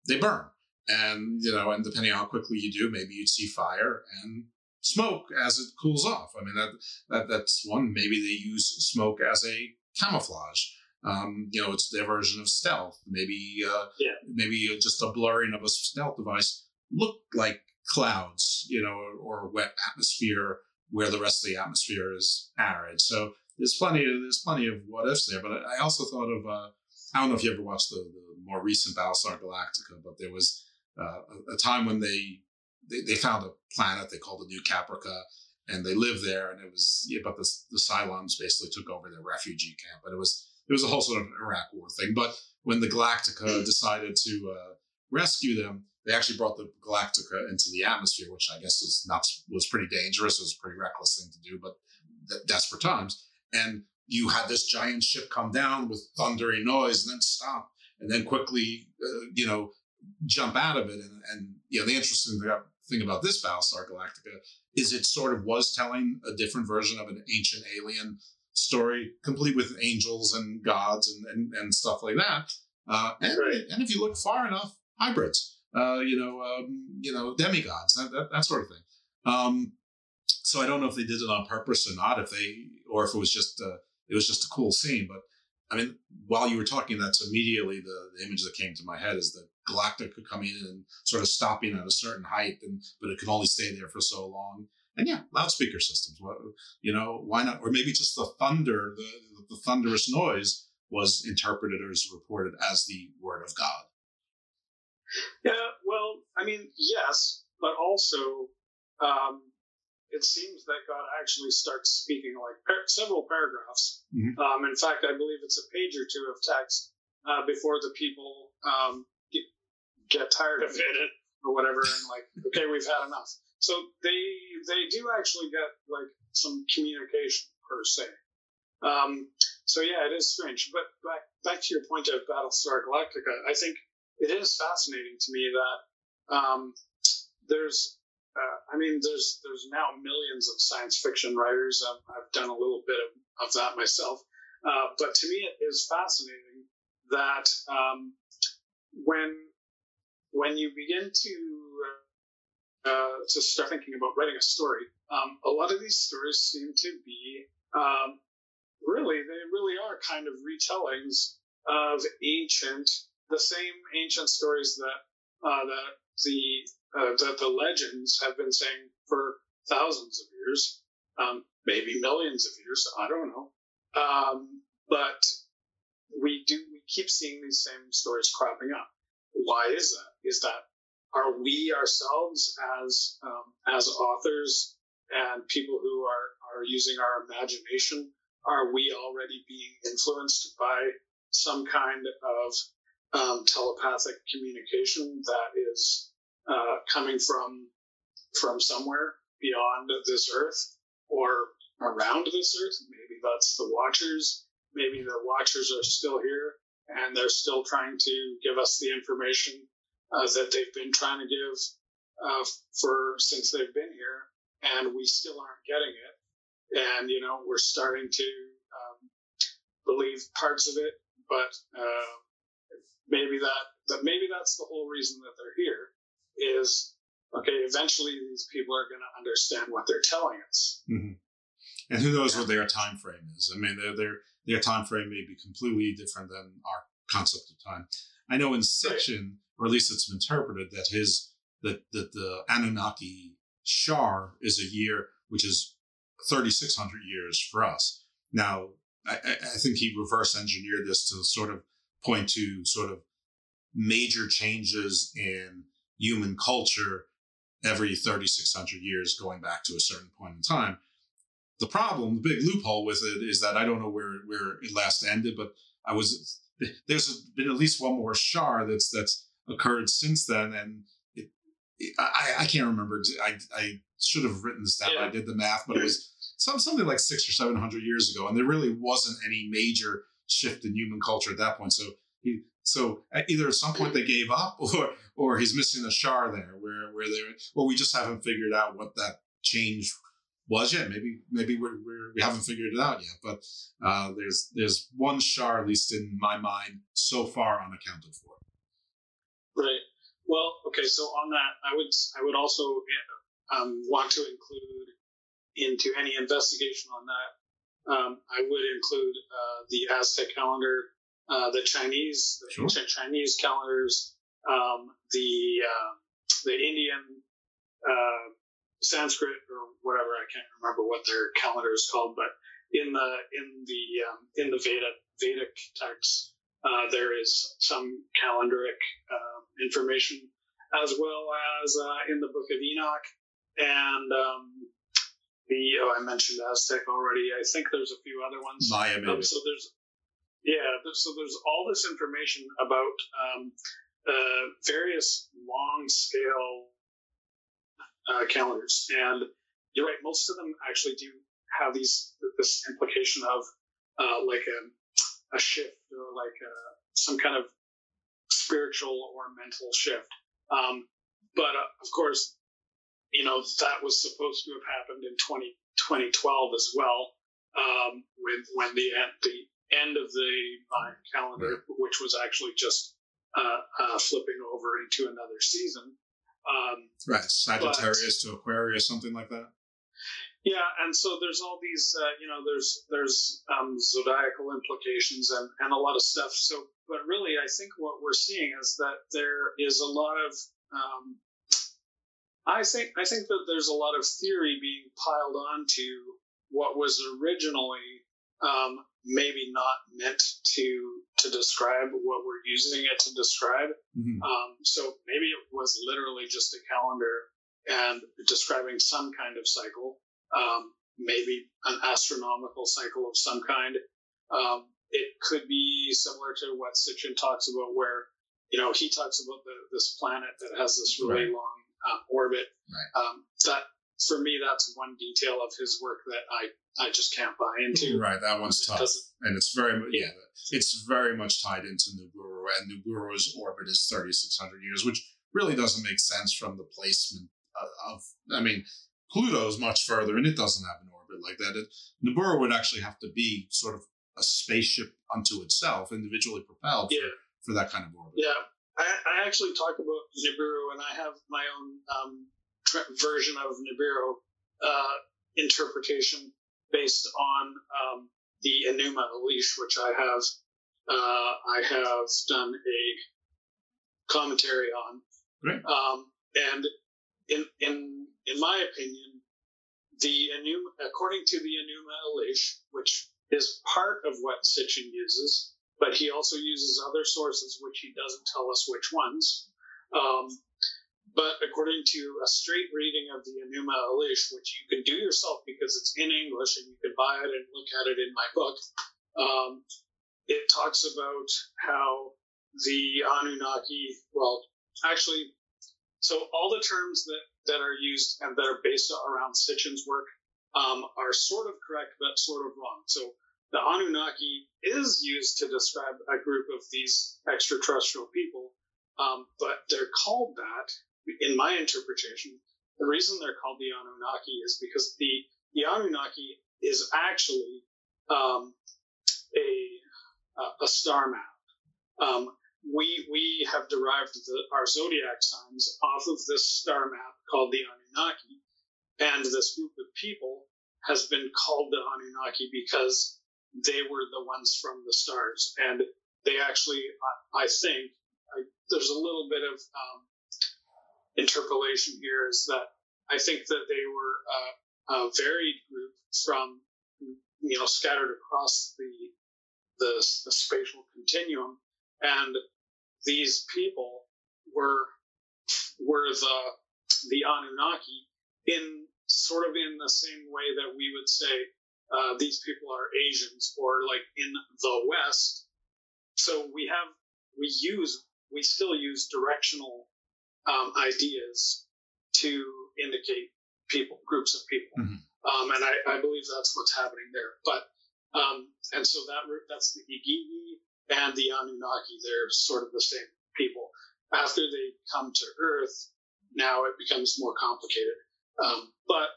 they burn, and you know, and depending on how quickly you do, maybe you'd see fire and smoke as it cools off. I mean, that that that's one. Maybe they use smoke as a camouflage. Um, you know, it's their version of stealth. Maybe uh, yeah. maybe just a blurring of a stealth device look like clouds, you know, or, or wet atmosphere where the rest of the atmosphere is arid. So there's plenty of there's plenty of what ifs there. But I also thought of uh, I don't know if you ever watched the, the more recent Battlestar Galactica, but there was uh, a, a time when they, they they found a planet they called the New Caprica, and they lived there, and it was yeah, but the the Cylons basically took over their refugee camp, and it was it was a whole sort of Iraq War thing. But when the Galactica decided to uh, rescue them, they actually brought the Galactica into the atmosphere, which I guess was not was pretty dangerous. It was a pretty reckless thing to do, but th- desperate times. And you had this giant ship come down with thundering noise and then stop, and then quickly, uh, you know, jump out of it. And, and you know, the interesting thing about- this Battlestar Galactica is it sort of was telling a different version of an ancient alien story, complete with angels and gods and and, and stuff like that. Uh, and, and if you look far enough, hybrids, uh, you know, um, you know, demigods, that, that, that sort of thing. Um, so I don't know if they did it on purpose or not, if they, or if it was just, uh, it was just a cool scene. But I mean, while you were talking, that's immediately the, the image that came to my head is that Galactica coming in and sort of stopping at a certain height, and but it can only stay there for so long. And yeah, loudspeaker systems. What, you know, why not? Or maybe just the thunder, the the thunderous noise was interpreted or is reported as the word of God. Yeah, well, I mean, yes, but also, um, it seems that God actually starts speaking like par- several paragraphs. Mhm. Um, in fact, I believe it's a page or two of text uh, before the people um, get, get tired of it or whatever, and like, okay, we've had enough. So they they do actually get like some communication per se. Um, so yeah, it is strange. But back back to your point of Battlestar Galactica, I think it is fascinating to me that um, there's, uh, I mean, there's there's now millions of science fiction writers. I've, I've done a little bit of, of that myself, uh, but to me, it is fascinating that um, when when you begin to uh, to start thinking about writing a story, um, a lot of these stories seem to be um, really they really are kind of retellings of ancient the same ancient stories that uh, that the uh, that the legends have been saying for thousands of years, um, maybe millions of years. I don't know, um, but we do we keep seeing these same stories cropping up. Why is that? Is that are we ourselves as um, as authors and people who are are using our imagination? Are we already being influenced by some kind of um, telepathic communication that is uh, coming from from somewhere beyond this earth or around this earth. Maybe that's the Watchers. Maybe the Watchers are still here and they're still trying to give us the information uh, that they've been trying to give uh, for since they've been here, and we still aren't getting it. And you know, we're starting to um, believe parts of it, but uh, maybe that that maybe that's the whole reason that they're here is okay eventually these people are going to understand what they're telling us. Mm-hmm. and who knows what their time frame is. I mean their, their their time frame may be completely different than our concept of time. I know in Sitchin or at least it's interpreted that his that, that the anunnaki shar is a year which is 3600 years for us. Now I, I think he reverse engineered this to sort of point to sort of major changes in human culture every 3,600 years going back to a certain point in time. The problem, the big loophole with it is that I don't know where, where it last ended, but I was there's been at least one more shar that's that's occurred since then, and it, it, I, I can't remember. I, I should have written this down. Yeah. I did the math, but it was some something like six or seven hundred years ago, and there really wasn't any major shift in human culture at that point. So he, so either at some point they gave up, <laughs> or or he's missing a shar there, where where they or we just haven't figured out what that change was yet. Maybe maybe we're, we're we haven't figured it out yet. But uh, there's there's one shar, at least in my mind, so far unaccounted for. Right. Well, okay. So on that, I would I would also um, want to include into any investigation on that um, I would include uh, the Aztec calendar, uh, the Chinese, the sure. ancient Chinese calendars, um, the uh, the Indian uh, Sanskrit or whatever I can't remember what their calendar is called, but in the in the um, in the Veda Vedic texts, uh, there is some calendaric um, information, as well as uh, in the Book of Enoch and um, the oh, I mentioned Aztec already. I think there's a few other ones. Maya, maybe. Um, so there's yeah, so there's all this information about um, uh, various long scale uh, calendars, and you're right. Most of them actually do have these this implication of uh, like a, a shift or like a, some kind of spiritual or mental shift. Um, but uh, of course, you know, that was supposed to have happened in 20, 2012 as well, um, when, when the end, the end of the Mayan calendar, right. which was actually just uh, uh, flipping over into another season. Um, right, Sagittarius but, to Aquarius, something like that. Yeah, and so there's all these, uh, you know, there's there's um, zodiacal implications and, and a lot of stuff. So, but really, I think what we're seeing is that there is a lot of um, I think I think that there's a lot of theory being piled onto what was originally um, maybe not meant to to describe what we're using it to describe. Mm-hmm. Um, so maybe it was literally just a calendar and describing some kind of cycle, um, maybe an astronomical cycle of some kind. Um, it could be similar to what Sitchin talks about, where you know he talks about the, this planet that has this really right. long um, orbit. Right. Um, that for me, that's one detail of his work that I, I just can't buy into. Right, that one's tough, and it's very mu- yeah, it's very much tied into Nibiru, and Nibiru's orbit is thirty six hundred years, which really doesn't make sense from the placement of. of I mean, Pluto's much further, and it doesn't have an orbit like that. It, Nibiru would actually have to be sort of a spaceship unto itself, individually propelled for, for that kind of orbit. Yeah, I, I actually talk about Nibiru, and I have my own um, tr- version of Nibiru uh, interpretation based on um, the Enuma Elish, which I have uh, I have done a commentary on. Um, and in in in my opinion, the Enuma, according to the Enuma Elish, which is part of what Sitchin uses, but he also uses other sources, which he doesn't tell us which ones. Um, but according to a straight reading of the Enuma Elish, which you can do yourself because it's in English and you can buy it and look at it in my book, um, it talks about how the Anunnaki, well, actually, so all the terms that, that are used and that are based around Sitchin's work um, are sort of correct, but sort of wrong. So the Anunnaki is used to describe a group of these extraterrestrial people, um, but they're called that, in my interpretation, the reason they're called the Anunnaki is because the, the Anunnaki is actually um, a, a star map. Um, we, we have derived the, our zodiac signs off of this star map called the Anunnaki, and this group of people has been called the Anunnaki because they were the ones from the stars. And they actually, I, think, I, there's a little bit of um, interpolation here is that I think that they were uh, a varied group from, you know, scattered across the, the, the spatial continuum. And these people were, were the, the Anunnaki in sort of in the same way that we would say uh, these people are Asians or like in the West. So we have, we use, we still use directional um, ideas to indicate people, groups of people. Um, and I, I believe that's what's happening there. But, um, and so that, that's the Igigi and the Anunnaki. They're sort of the same people. After they come to Earth, now it becomes more complicated. Um, but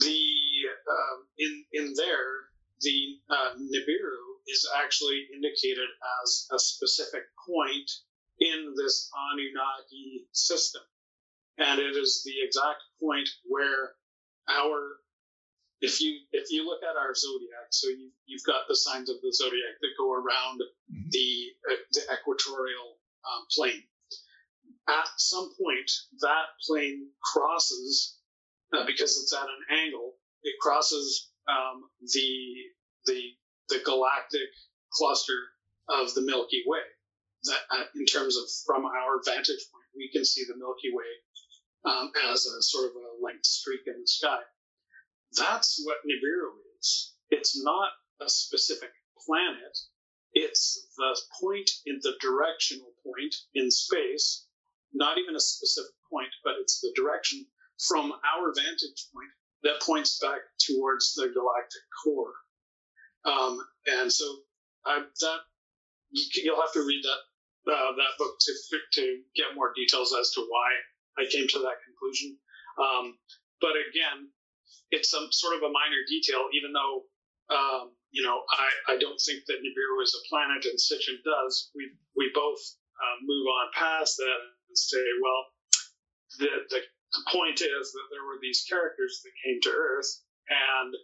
the um, in in there, the uh, Nibiru is actually indicated as a specific point in this Anunnaki system, and it is the exact point where our if you if you look at our zodiac, so you you've got the signs of the zodiac that go around the uh, the equatorial um, plane. At some point, that plane crosses uh, because it's at an angle. It crosses um, the the the galactic cluster of the Milky Way. That, uh, in terms of from our vantage point, we can see the Milky Way um, as a sort of a light streak in the sky. That's what Nibiru is. It's not a specific planet. It's the point in the directional point in space, not even a specific point, but it's the direction from our vantage point that points back towards the galactic core. Um, and so I, that you, you'll have to read that uh, that book to to get more details as to why I came to that conclusion. Um, but again, it's some sort of a minor detail, even though um, you know I, I don't think that Nibiru is a planet and Sitchin does. We we both uh, move on past that and say, well, the, the the point is that there were these characters that came to Earth and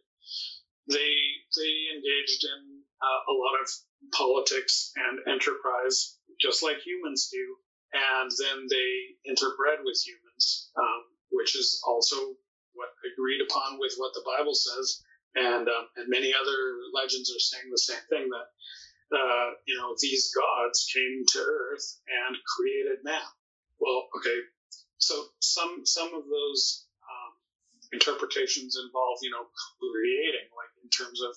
they they engaged in uh, a lot of politics and enterprise, just like humans do, and then they interbred with humans, um, which is also what agreed upon with what the Bible says, and um, and many other legends are saying the same thing that uh, you know these gods came to Earth and created man. Well, okay, so some some of those um, interpretations involve you know creating, like in terms of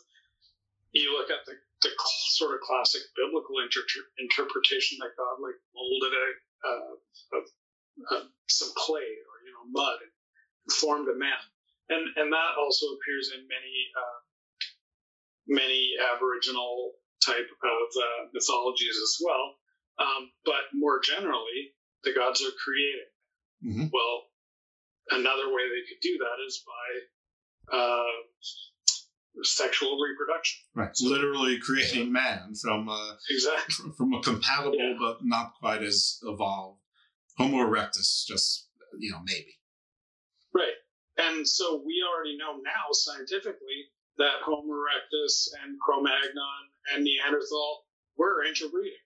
you look at the, the sort of classic biblical inter- interpretation that God like molded a, some clay or you know mud and formed a man, and and that also appears in many uh, many Aboriginal type of uh, mythologies as well. Um, but more generally, the gods are creating. Mm-hmm. Well, another way they could do that is by uh, sexual reproduction. Right. Literally creating man from uh, exactly from a compatible but not quite as evolved Homo erectus. Just you know, maybe. Right. And so we already know now scientifically that Homo erectus and Cro-Magnon and Neanderthal were interbreeding.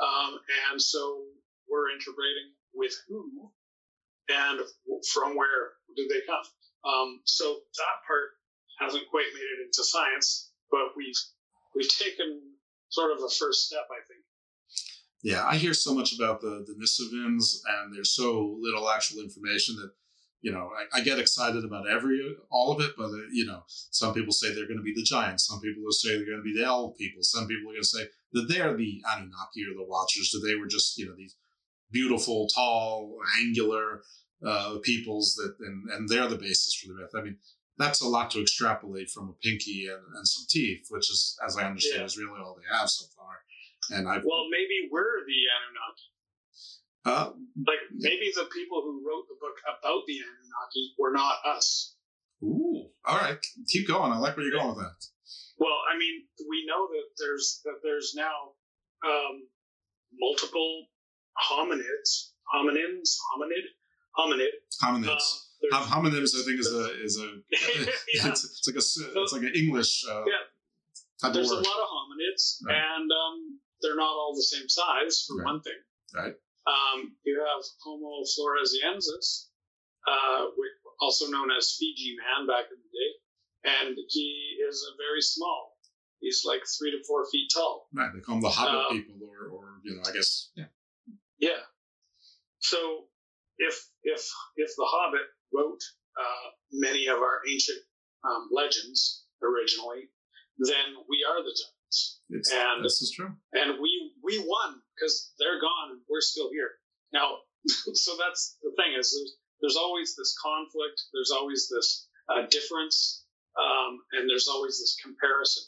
Um, and so we're interbreeding with who and from where do they come? Um, so that part hasn't quite made it into science, but we've we've taken sort of a first step, I think. Yeah, I hear so much about the the Denisovans, and there's so little actual information that you know I, I get excited about every all of it, but uh, you know some people say they're going to be the giants, some people say they're going to be the elf people, some people are going to say that they're the Anunnaki or the Watchers, that they were just you know these beautiful, tall, angular uh, peoples that and, and they're the basis for the myth. I mean, that's a lot to extrapolate from a pinky and, and some teeth, which is, as I understand, Yeah. is really all they have so far. And I, Well, maybe we're the Anunnaki. uh, Like maybe the people who wrote the book about the Anunnaki were not us. ooh, all right, keep going. I like where you're going with that. Well, I mean, we know that there's that there's now um, multiple hominids, hominins, hominid, hominid. Hominids. Um, Hom- homonyms, I think, is a is a <laughs> Yeah. it's, it's like a it's like an English uh, Yeah. There's a lot of hominids, Right. and um, they're not all the same size, for Right. one thing. Right. Um, you have Homo floresiensis, uh, which, also known as Fiji man back in the day, and he is a very small. He's like three to four feet tall. Right, they call them the Hobbit Um, people, or or you know, I guess yeah. Yeah. So if if if the Hobbit wrote uh, many of our ancient um, legends originally, then we are the giants, It's, and this is true. and we we won because they're gone and we're still here now. <laughs> so that's the thing is there's there's always this conflict, there's always this uh, difference, um, and there's always this comparison.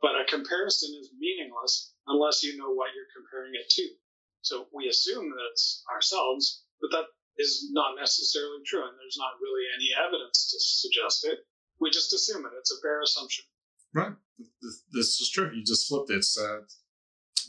But a comparison is meaningless unless you know what you're comparing it to. So we assume that it's ourselves, but that is not necessarily true, and there's not really any evidence to suggest it. We just assume it. It's a fair assumption. Right. This, this is true. You just flipped it. It's uh,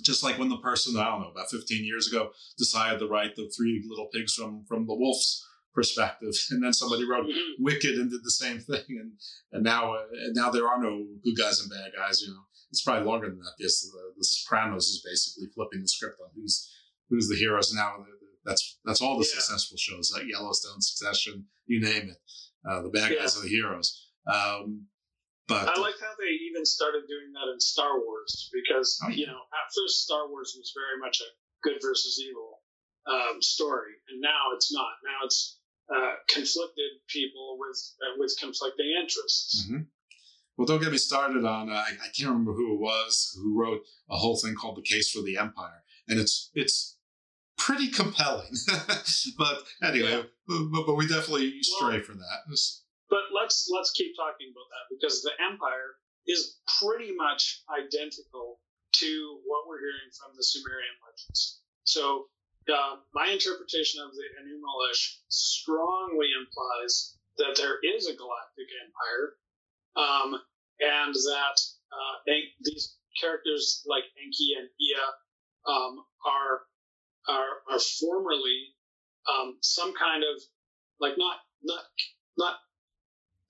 just like when the person I don't know about 15 years ago decided to write the three little pigs from from the wolf's perspective, <laughs> and then somebody wrote Wicked and did the same thing, and and now uh, now there are no good guys and bad guys. You know, it's probably longer than that. Yes, the, the Sopranos is basically flipping the script on who's who's the heroes now. That's that's all the Yeah. successful shows like Yellowstone, Succession, you name it. Uh, the bad Yeah. guys are the heroes. Um, but I like how they even started doing that in Star Wars because Oh, yeah. you know at first Star Wars was very much a good versus evil um, story, and now it's not. Now it's uh, conflicted people with uh, with conflicting interests. Mhm. Well, don't get me started on. Uh, I, I can't remember who it was who wrote a whole thing called "The Case for the Empire," and it's it's pretty compelling. <laughs> but anyway, but, but we definitely stray from that. But let's let's keep talking about that because the Empire is pretty much identical to what we're hearing from the Sumerian legends. So uh, my interpretation of the Enuma Elish strongly implies that there is a galactic empire, um, and that uh, these characters like Enki and Ea um, are are are formerly um, some kind of like not not not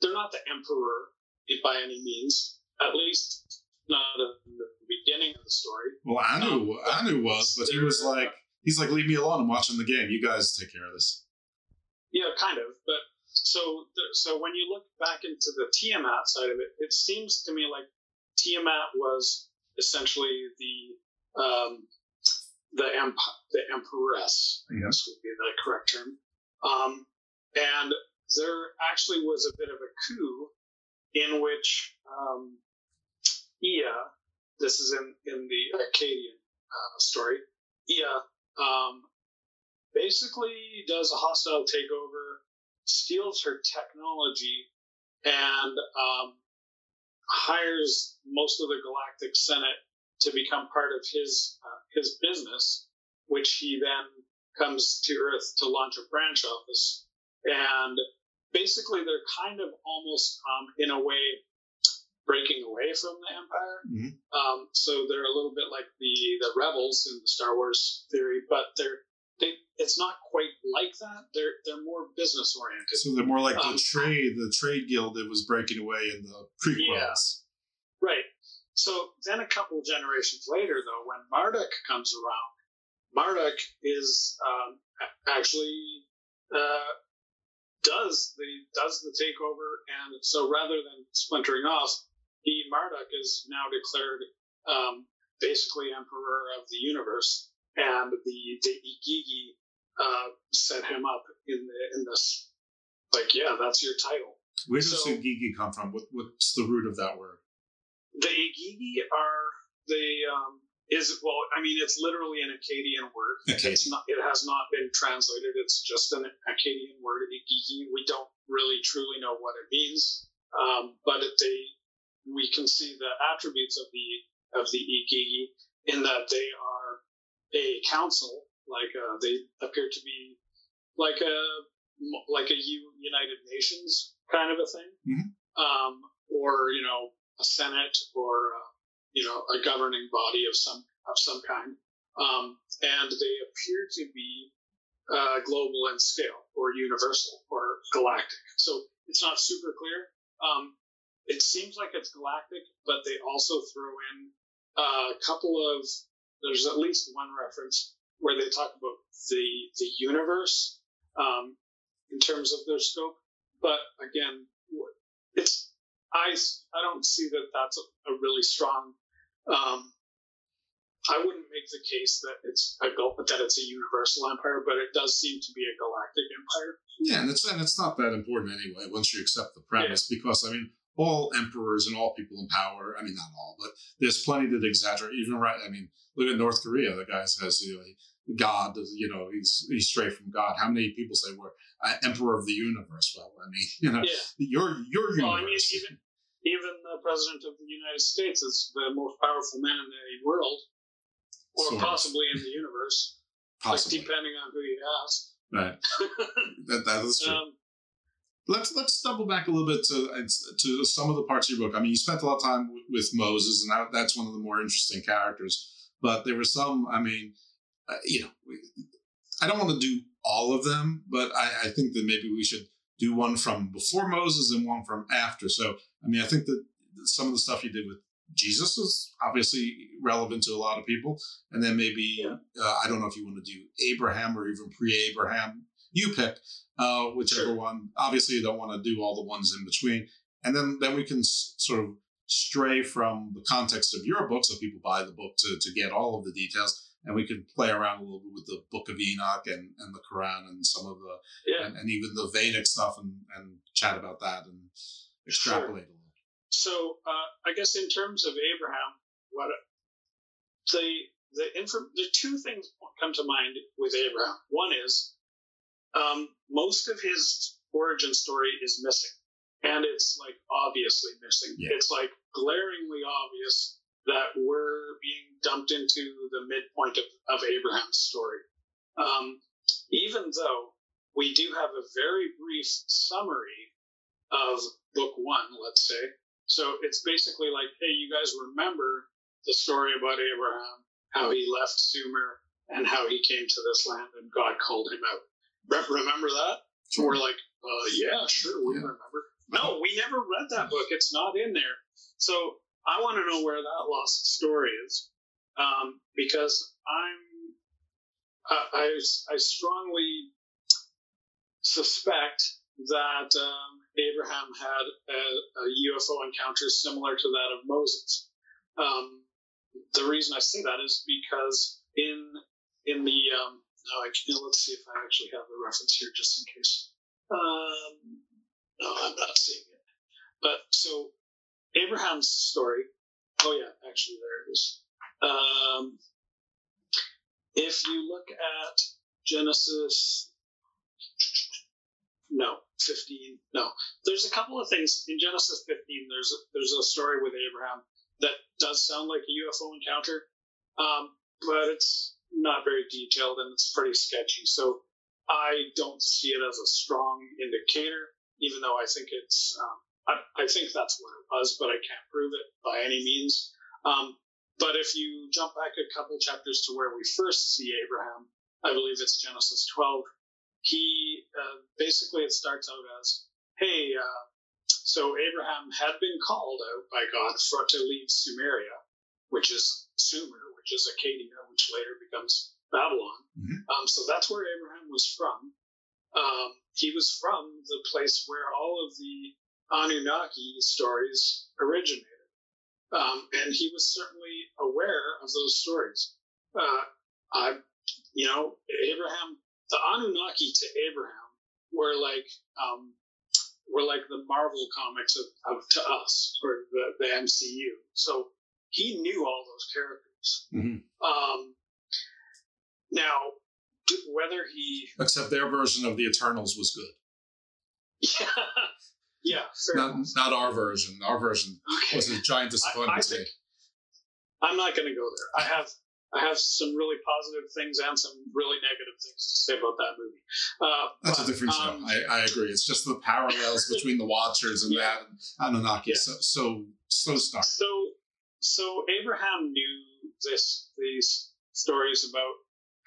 they're not the emperor by any means, at least not in the beginning of the story. well, Anu Anu was, but he was like he's like, leave me alone. I'm watching the game. You guys take care of this. Yeah, kind of. But so so when you look back into the Tiamat side of it, it seems to me like Tiamat was essentially the um, the emp- the empress, I guess would be the correct term. Um, and there actually was a bit of a coup in which um, Ea, this is in in the Akkadian uh, story, Ea um, basically does a hostile takeover, steals her technology and um, hires most of the Galactic Senate to become part of his uh, his business, which he then comes to Earth to launch a branch office. And basically, they're kind of almost um, in a way breaking away from the Empire. Mhm. Um, so they're a little bit like the the rebels in the Star Wars theory, but they're they. It's not quite like that. They're they're more business oriented. So they're more like Um, the trade, the trade guild that was breaking away in the prequels. Right. So then a couple generations later, though, when Marduk comes around, Marduk is um, actually uh, does the does the takeover, and so rather than splintering off, he Marduk is now declared um, basically emperor of the universe, and the the Igigi uh, set him up in the in this like yeah that's your title. Where does So- Gigi come from? What, what's the root of that word? The Igigi are the um, is well, I mean, it's literally an Akkadian word. Akkadian. It's not. It has not been translated. It's just an Akkadian word. Igigi. We don't really truly know what it means, um, but it, they we can see the attributes of the of the Igigi in that they are a council, like uh, they appear to be like a like a United Nations kind of a thing Mhm. um, or you know a senate or uh, you know a governing body of some of some kind, um, and they appear to be uh, global in scale or universal or galactic. So it's not super clear. Um, it seems like it's galactic, but they also throw in a couple of there's at least one reference where they talk about the the universe um, in terms of their scope. But again, it's I I don't see that that's a, a really strong. Um, I wouldn't make the case that it's a that it's a universal empire, but it does seem to be a galactic empire. Yeah, and it's and it's not that important anyway once you accept the premise because I mean all emperors and all people in power. I mean not all, but there's plenty that exaggerate. Even right, I mean look at North Korea. The guy says you know, God, you know, he's he's straight from God. How many people say we're uh, emperor of the universe? Well, I mean, <laughs> you know, Yeah. your your universe. Well, I mean, even even the president of the United States is the most powerful man in the world, or Sort of. possibly in the universe, Possibly. like depending on who you ask. right. <laughs> That that is true. Um, let's let's double back a little bit to to some of the parts of your book. I mean, you spent a lot of time with Moses, and that, that's one of the more interesting characters. But there were some. I mean, uh, you know, we, I don't want to do all of them, but I, I think that maybe we should do one from before Moses and one from after. So, I mean, I think that some of the stuff you did with Jesus is obviously relevant to a lot of people, and then maybe uh, I don't know if you want to do Abraham or even pre-Abraham. You pick uh, whichever one. Obviously, you don't want to do all the ones in between, and then then we can s- sort of stray from the context of your book, so people buy the book to to get all of the details, and we could play around a little bit with the Book of Enoch and and the Quran and some of the Yeah. and, and even the Vedic stuff and and chat about that and extrapolate a little. So uh, I guess in terms of Abraham, what the the inform the two things come to mind with Abraham. One is um, most of his origin story is missing, and it's like obviously missing. Yeah. It's like glaringly obvious that we're being dumped into the midpoint of, of Abraham's story. Um, even though we do have a very brief summary of book one, let's say. So it's basically like, hey, you guys remember the story about Abraham, how he left Sumer and how he came to this land and God called him out. Re- remember that? So we're like, uh, yeah, sure, we remember. No, we never read that book. It's not in there. So I want to know where that lost story is, um, because I'm I, I, I strongly suspect that um, Abraham had a, a UFO encounter similar to that of Moses. Um, the reason I say that is because in in the um, can, let's see if I actually have the reference here just in case. Um, no, I'm not seeing it. But so Abraham's story. Oh yeah, actually there it is. Um, if you look at Genesis no, 15. No, there's a couple of things in Genesis 15. There's a, there's a story with Abraham that does sound like a UFO encounter, um, but it's not very detailed and it's pretty sketchy. So I don't see it as a strong indicator, even though I think it's. Um, I, I, think that's what it was, but I can't prove it by any means. Um, but if you jump back a couple chapters to where we first see Abraham, I believe it's Genesis 12 he uh, basically it starts out as, "Hey, uh, so Abraham had been called out by God for to leave Sumeria, which is Sumer, which is Acadia, which later becomes Babylon. Mm-hmm. Um, so that's where Abraham was from. Um, he was from the place where all of the Anunnaki stories originated. Um, and he was certainly aware of those stories. Uh, I, you know, Abraham the Anunnaki to Abraham were like um, were like the Marvel comics of, of to us or the, the MCU. So he knew all those characters. Mm-hmm. Um, now, whether he except their version of the Eternals was good. Yeah, <laughs> yeah. Not, not our version. Our version okay. was a giant disappointment I, I think, I'm not going to go there. I have I have some really positive things and some really negative things to say about that movie. Uh, That's but, a different show. Um, I, I, agree. It's just the parallels <laughs> between the Watchers and yeah. that and Anunnaki. Yeah. So so so stark. So so Abraham knew this these stories about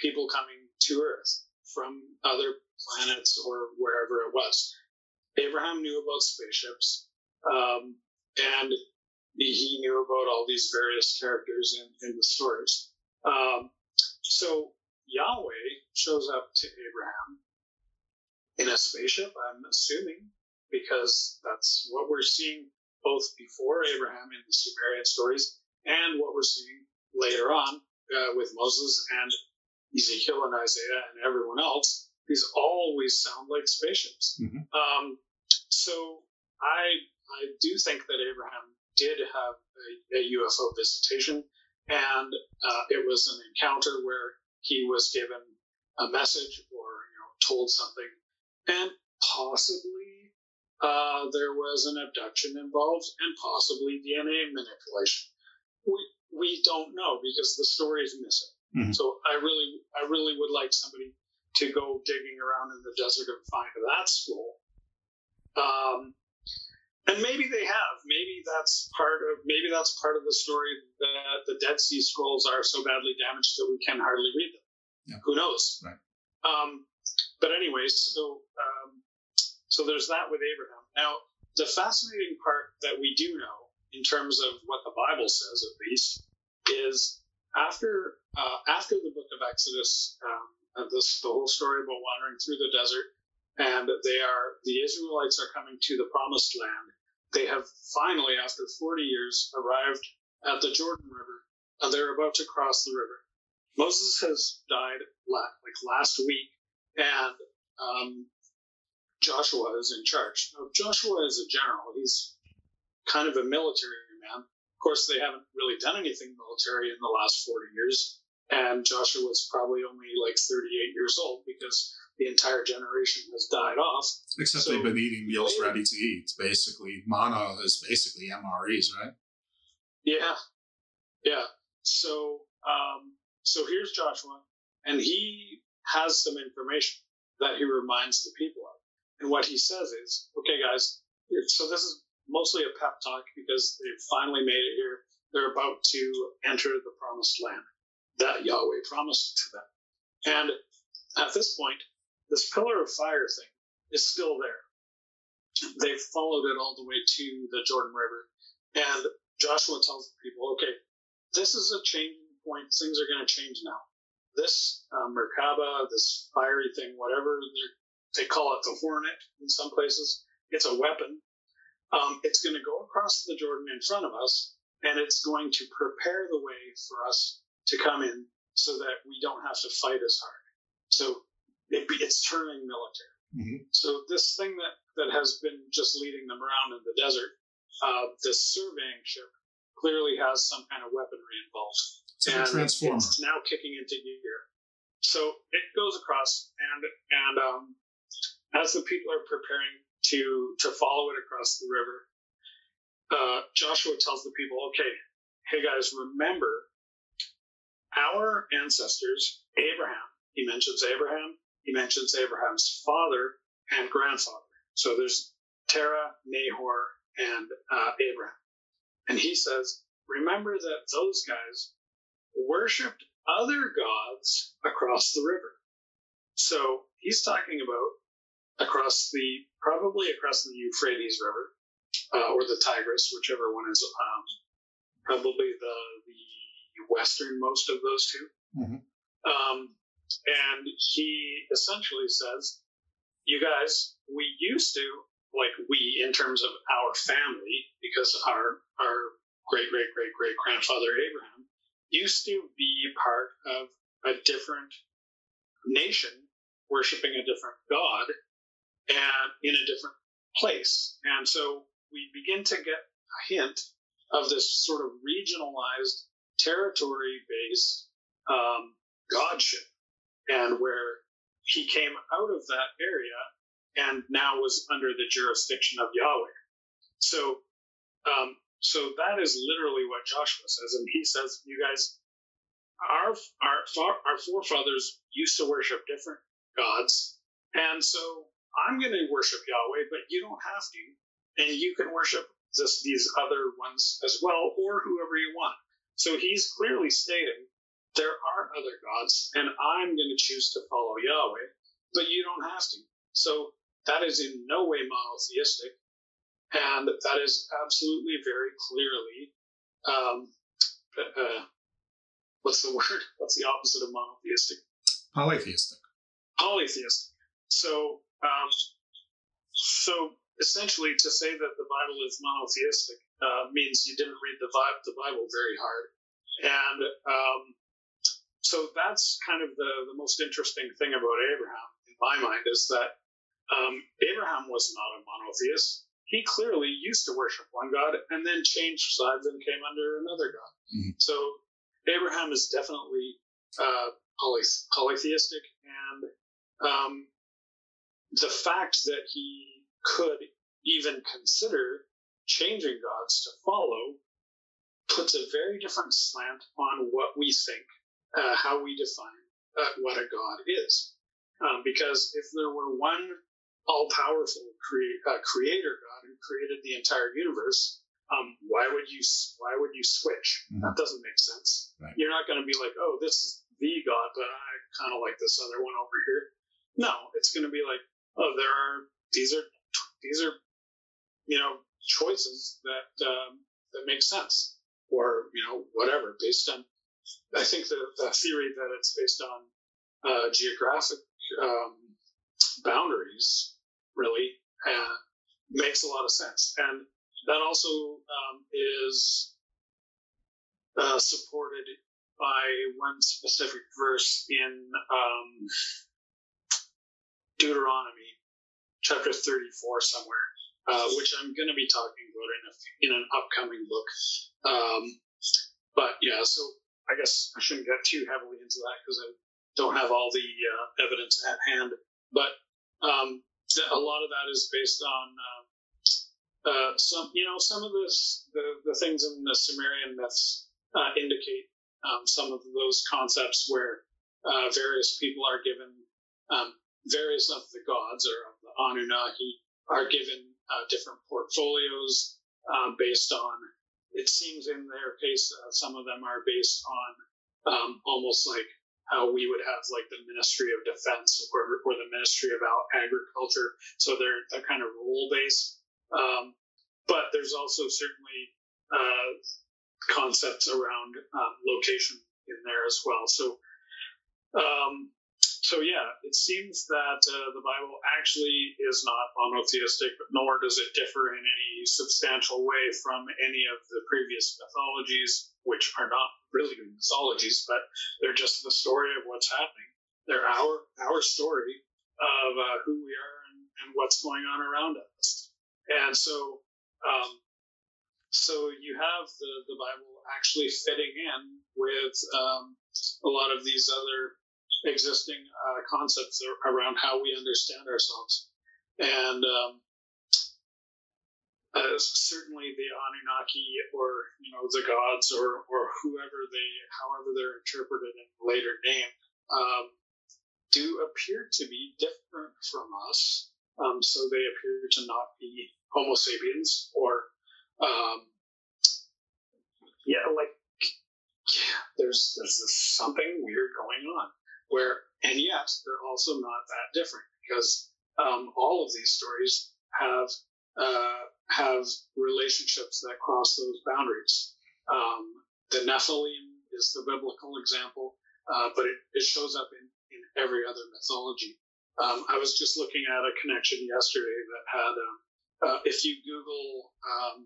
people coming to Earth from other planets or wherever it was. Abraham knew about spaceships, um, and he knew about all these various characters in, in the stories. Um, so Yahweh shows up to Abraham in a spaceship, I'm assuming, because that's what we're seeing both before Abraham in the Sumerian stories and what we're seeing later on uh, with Moses and Ezekiel and Isaiah and everyone else. These always sound like spaceships. Mm-hmm. Um, so I I do think that Abraham did have a, a UFO visitation and uh, it was an encounter where he was given a message or you know told something, and possibly uh, there was an abduction involved, and possibly DNA manipulation. We we don't know because the story is missing. Mm-hmm. So I really I really would like somebody to go digging around in the desert and find that scroll. Um, and maybe they have. Maybe that's part of. Maybe that's part of the story that the Dead Sea Scrolls are so badly damaged that we can hardly read them. Yeah. Who knows? Right. Um, but anyways, so um, so there's that with Abraham. Now, the fascinating part that we do know, in terms of what the Bible says, at least, is after uh, after the Book of Exodus, um, this the whole story about wandering through the desert and they are the Israelites are coming to the promised land. They have finally, after 40 years, arrived at the Jordan River, and they're about to cross the river. Moses has died like last week, and um, Joshua is in charge. Now, Joshua is a general. He's kind of a military man. Of course, they haven't really done anything military in the last 40 years, and Joshua was probably only like 38 years old because the entire generation has died off. Except so they've been eating meals ready to eat. Basically, manna is basically MREs, right? Yeah, yeah. So, um, so here's Joshua, and he has some information that he reminds the people of. And what he says is, okay, guys, so this is mostly a pep talk because they've finally made it here. They're about to enter the promised land that Yahweh promised to them. And at this point, this pillar of fire thing is still there. They've followed it all the way to the Jordan River. And Joshua tells the people, okay, this is a changing point. Things are going to change now. This uh, Merkaba, this fiery thing, whatever they call it, the Hornet in some places, it's a weapon. Um, it's going to go across the Jordan in front of us, and it's going to prepare the way for us to come in so that we don't have to fight as hard. So it, it's turning military. Mm-hmm. So this thing that, that has been just leading them around in the desert, uh, this surveying ship clearly has some kind of weaponry involved. It's and transformer. It's now kicking into gear. So it goes across, and and um, as the people are preparing to to follow it across the river, uh, Joshua tells the people, "Okay, hey guys, remember our ancestors, Abraham. He mentions Abraham. He mentions Abraham's father and grandfather. So there's Terah, Nahor, and uh, Abraham. And he says, remember that those guys worshipped other gods across the river. So he's talking about across the, probably across the Euphrates River, uh, or the Tigris, whichever one is um, probably the, the westernmost of those 2 Mm-hmm. Um, and he essentially says, you guys, we used to, like we in terms of our family, because our, our great, great, great, great grandfather Abraham used to be part of a different nation worshiping a different God and in a different place. And so we begin to get a hint of this sort of regionalized territory based um, godship and where he came out of that area and now was under the jurisdiction of Yahweh. So, um, so that is literally what Joshua says, and he says, "You guys, our our our forefathers used to worship different gods, and so I'm going to worship Yahweh, but you don't have to, and you can worship this, these other ones as well, or whoever you want." So he's clearly stating there are other gods, and I'm going to choose to follow Yahweh, but you don't have to. So that is in no way monotheistic, and that is absolutely very clearly, um, uh, what's the <laughs> word? What's the opposite of monotheistic? Polytheistic. Polytheistic. So, um, so essentially, to say that the Bible is monotheistic uh, means you didn't read the, the Bible very hard, and um, so that's kind of the, the most interesting thing about Abraham, in my mind, is that um, Abraham was not a monotheist. He clearly used to worship one God and then changed sides and came under another God. Mm-hmm. So Abraham is definitely uh, poly- polytheistic, and um, the fact that he could even consider changing gods to follow puts a very different slant on what we think uh, how we define uh, what a god is. Um, because if there were one all-powerful cre- uh, creator god who created the entire universe, um, why would you why would you switch? Mm-hmm. That doesn't make sense. Right. You're not going to be like, oh, this is the god, but I kind of like this other one over here. No, it's going to be like, oh, there are these are these are you know choices that um, that make sense, or you know whatever based on I think the, the theory that it's based on uh, geographic um, boundaries really uh, makes a lot of sense, and that also um, is uh, supported by one specific verse in um, Deuteronomy chapter 34 somewhere, uh, which I'm going to be talking about in, a, in an upcoming book. Um, but yeah, so I guess I shouldn't get too heavily into that because I don't have all the uh, evidence at hand. But um, a lot of that is based on uh, uh, some, you know, some of this, the, the things in the Sumerian myths uh, indicate um, some of those concepts where uh, various people are given, um, various of the gods or of the Anunnaki are given uh, different portfolios based on it seems in their case, uh, some of them are based on um, almost like how we would have like the Ministry of Defense or, or the Ministry of Agriculture. So they're, they're kind of rule based. Um, but there's also certainly uh, concepts around um, location in there as well. So, um, so yeah, it seems that uh, the Bible actually is not monotheistic, nor does it differ in any substantial way from any of the previous mythologies, which are not really mythologies, but they're just the story of what's happening. They're our our story of uh, who we are and, and, what's going on around us. And so, um, so you have the the Bible actually fitting in with um, a lot of these other existing uh, concepts around how we understand ourselves. and um, uh, certainly the Anunnaki or you know the gods or or whoever they however they're interpreted in later name um, do appear to be different from us. Um, so they appear to not be Homo sapiens or um, yeah, like yeah, there's there's something weird going on where and yet they're also not that different because um, all of these stories have uh, have relationships that cross those boundaries. Um, the Nephilim is the biblical example, uh, but it, it, shows up in, in every other mythology. Um, I was just looking at a connection yesterday that had, um, uh, if you Google um,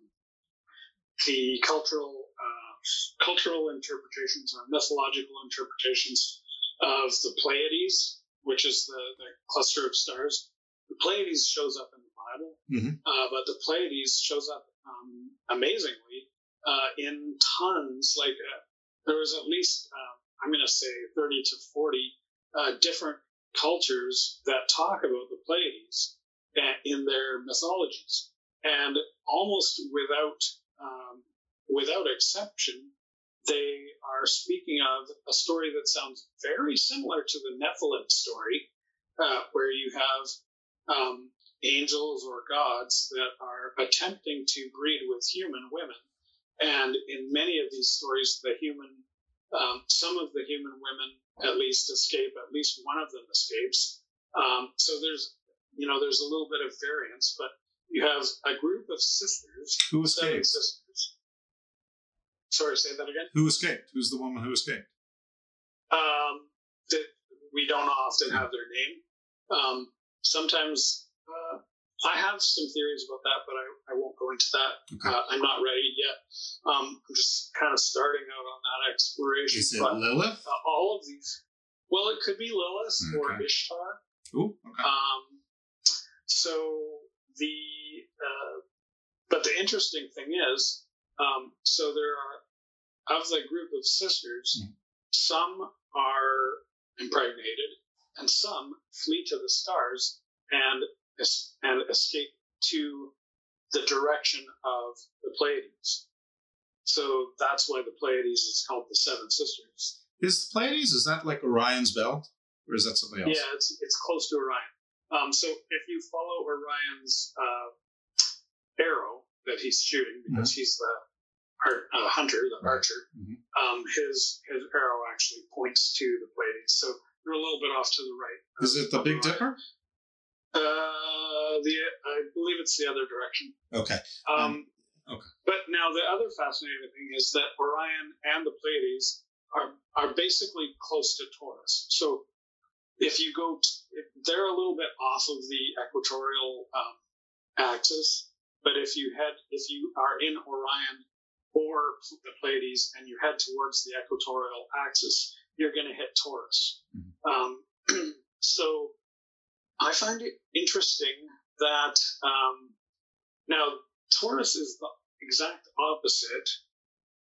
the cultural uh, cultural interpretations or mythological interpretations of the Pleiades, which is the, the cluster of stars, the Pleiades shows up in the Bible, mm-hmm. uh, but the Pleiades shows up um, amazingly uh, in tons. Like uh, there was at least uh, I'm going to say 30 to 40 uh, different cultures that talk about the Pleiades uh, in their mythologies, and almost without um, without exception, they are speaking of a story that sounds very similar to the Nephilim story, where you have um, angels or gods that are attempting to breed with human women. And in many of these stories, the human, um, some of the human women at least escape, at least one of them escapes. Um, so there's, you know, there's a little bit of variance, but you have a group of sisters. Who escaped? Sorry, say that again. Who escaped? Who's the woman who escaped? Um, that we don't often have their name. Um, sometimes uh, I have some theories about that, but I, I won't go into that. Okay. Uh, I'm not ready yet. Um, I'm just kind of starting out on that exploration. Is it but, Lilith? Uh, all of these. Well, it could be Lilith or Okay. Ishtar. Ooh, okay. Um, so the uh, but the interesting thing is, um, so there are of the group of sisters, some are impregnated, and some flee to the stars and and escape to the direction of the Pleiades. So that's why the Pleiades is called the Seven Sisters. Is the Pleiades, is that like Orion's belt? Or is that something else? Yeah, it's it's close to Orion. Um, so if you follow Orion's uh, arrow that he's shooting, because he's the uh, hunter, the archer, um, his his arrow actually points to the Pleiades. So you're a little bit off to the right. Is it the Big Dipper? Uh, the I believe it's the other direction. Okay. Um, okay. But now the other fascinating thing is that Orion and the Pleiades are are basically close to Taurus. So if you go, t- if they're a little bit off of the equatorial um, axis. But if you head, if you are in Orion or the Pleiades and you head towards the equatorial axis, you're going to hit Taurus. Um, <clears throat> so I find it interesting that um, now Taurus is the exact opposite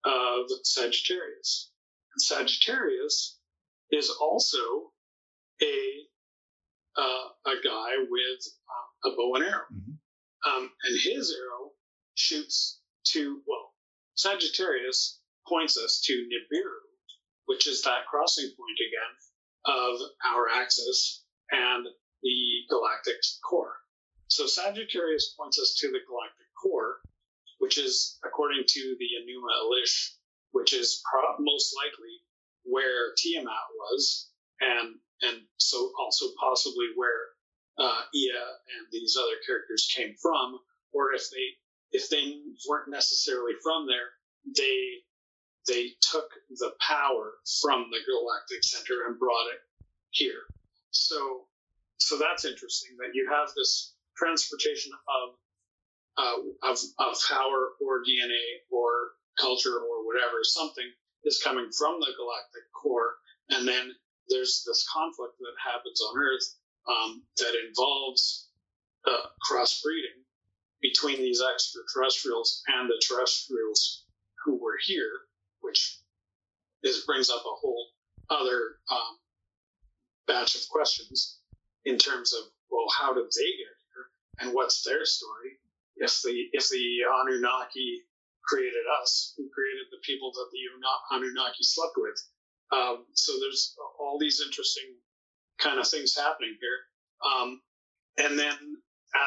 of Sagittarius. And Sagittarius is also a uh, a guy with uh, a bow and arrow, um, and his arrow shoots to well, Sagittarius points us to Nibiru, which is that crossing point again of our axis and the galactic core. So Sagittarius points us to the galactic core, which is according to the Enuma Elish, which is pro- most likely where Tiamat was, and and so also possibly where uh, Ea and these other characters came from, or if they if they weren't necessarily from there, they they took the power from the galactic center and brought it here. So so that's interesting that you have this transportation of uh, of of power or DNA or culture or whatever something is coming from the galactic core, and then there's this conflict that happens on Earth um, that involves uh, crossbreeding between these extraterrestrials and the terrestrials who were here, which is brings up a whole other um, batch of questions in terms of well, how did they get here? and what's their story? If the if the Anunnaki created us, who created the people that the Anunnaki slept with? Um, so there's all these interesting kind of things happening here. Um, and then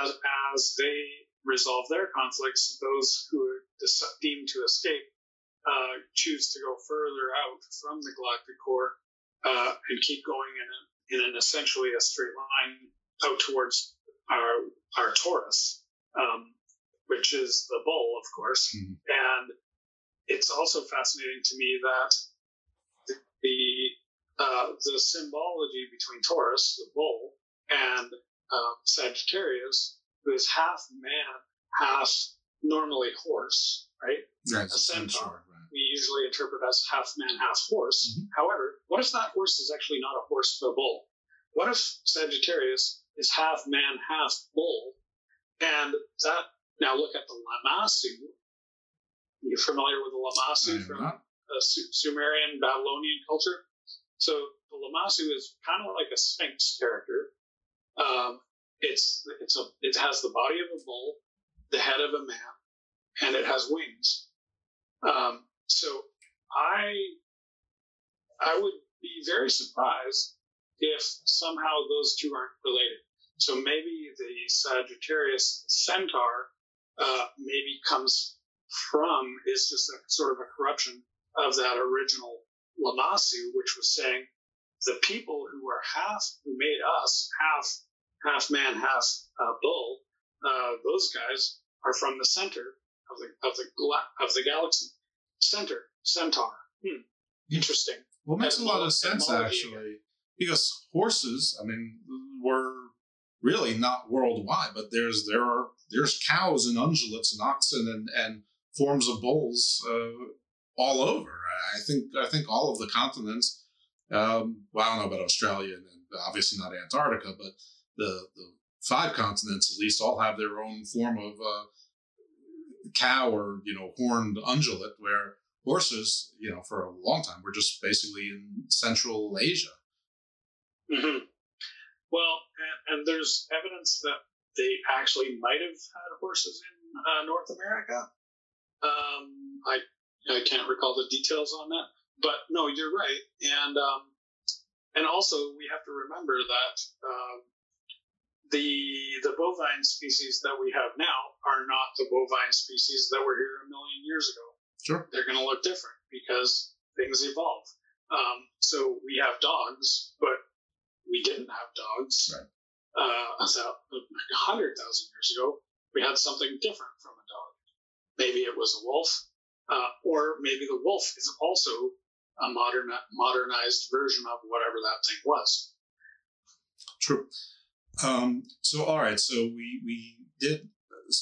as as they resolve their conflicts, those who are deemed to escape uh, choose to go further out from the galactic core uh, and keep going in, a, in an essentially a straight line out towards our our Taurus, um, which is the bull, of course. Mm-hmm. And it's also fascinating to me that the the, uh, the symbology between Taurus, the bull, and uh, Sagittarius, who is half man, half normally horse, right? Right, a centaur. centaur, We usually interpret as half man, half horse. However, what if that horse is actually not a horse but a bull? What if Sagittarius is half man, half bull? And that now look at the Lamassu. You're familiar with the Lamassu from uh, Sumerian Babylonian culture? So the Lamassu is kind of like a Sphinx character. Um, it's it's a it has the body of a bull, the head of a man, and it has wings. Um, so I I would be very surprised if somehow those two aren't related. So maybe the Sagittarius centaur uh, maybe comes from is just a sort of a corruption of that original Lamassu, which was saying the people who are half who made us half half man half uh, bull, uh, those guys are from the center of the of the gla- of the galaxy. Center centaur. Hmm. Interesting. Well, it makes a lot of sense actually, because horses, I mean, were really not worldwide, but there's there are there's cows and ungulates and oxen and and forms of bulls uh, all over. I think I think all of the continents. Um, well, I don't know about Australia and, and obviously not Antarctica, but the the five continents at least all have their own form of uh, cow or you know horned ungulate, where horses, you know, for a long time were just basically in Central Asia. hmm Well, and, and there's evidence that they actually might have had horses in uh, North America. Um, I I can't recall the details on that, but no, you're right, and um, and also we have to remember that um, the the bovine species that we have now are not the bovine species that were here a million years ago. Sure. They're going to look different because things evolve. Um, so we have dogs, but we didn't have dogs. Right. Uh, a a hundred thousand years ago, we had something different from a dog. Maybe it was a wolf, uh, or maybe the wolf is also a modern modernized version of whatever that thing was. True. Um, so all right, so we we did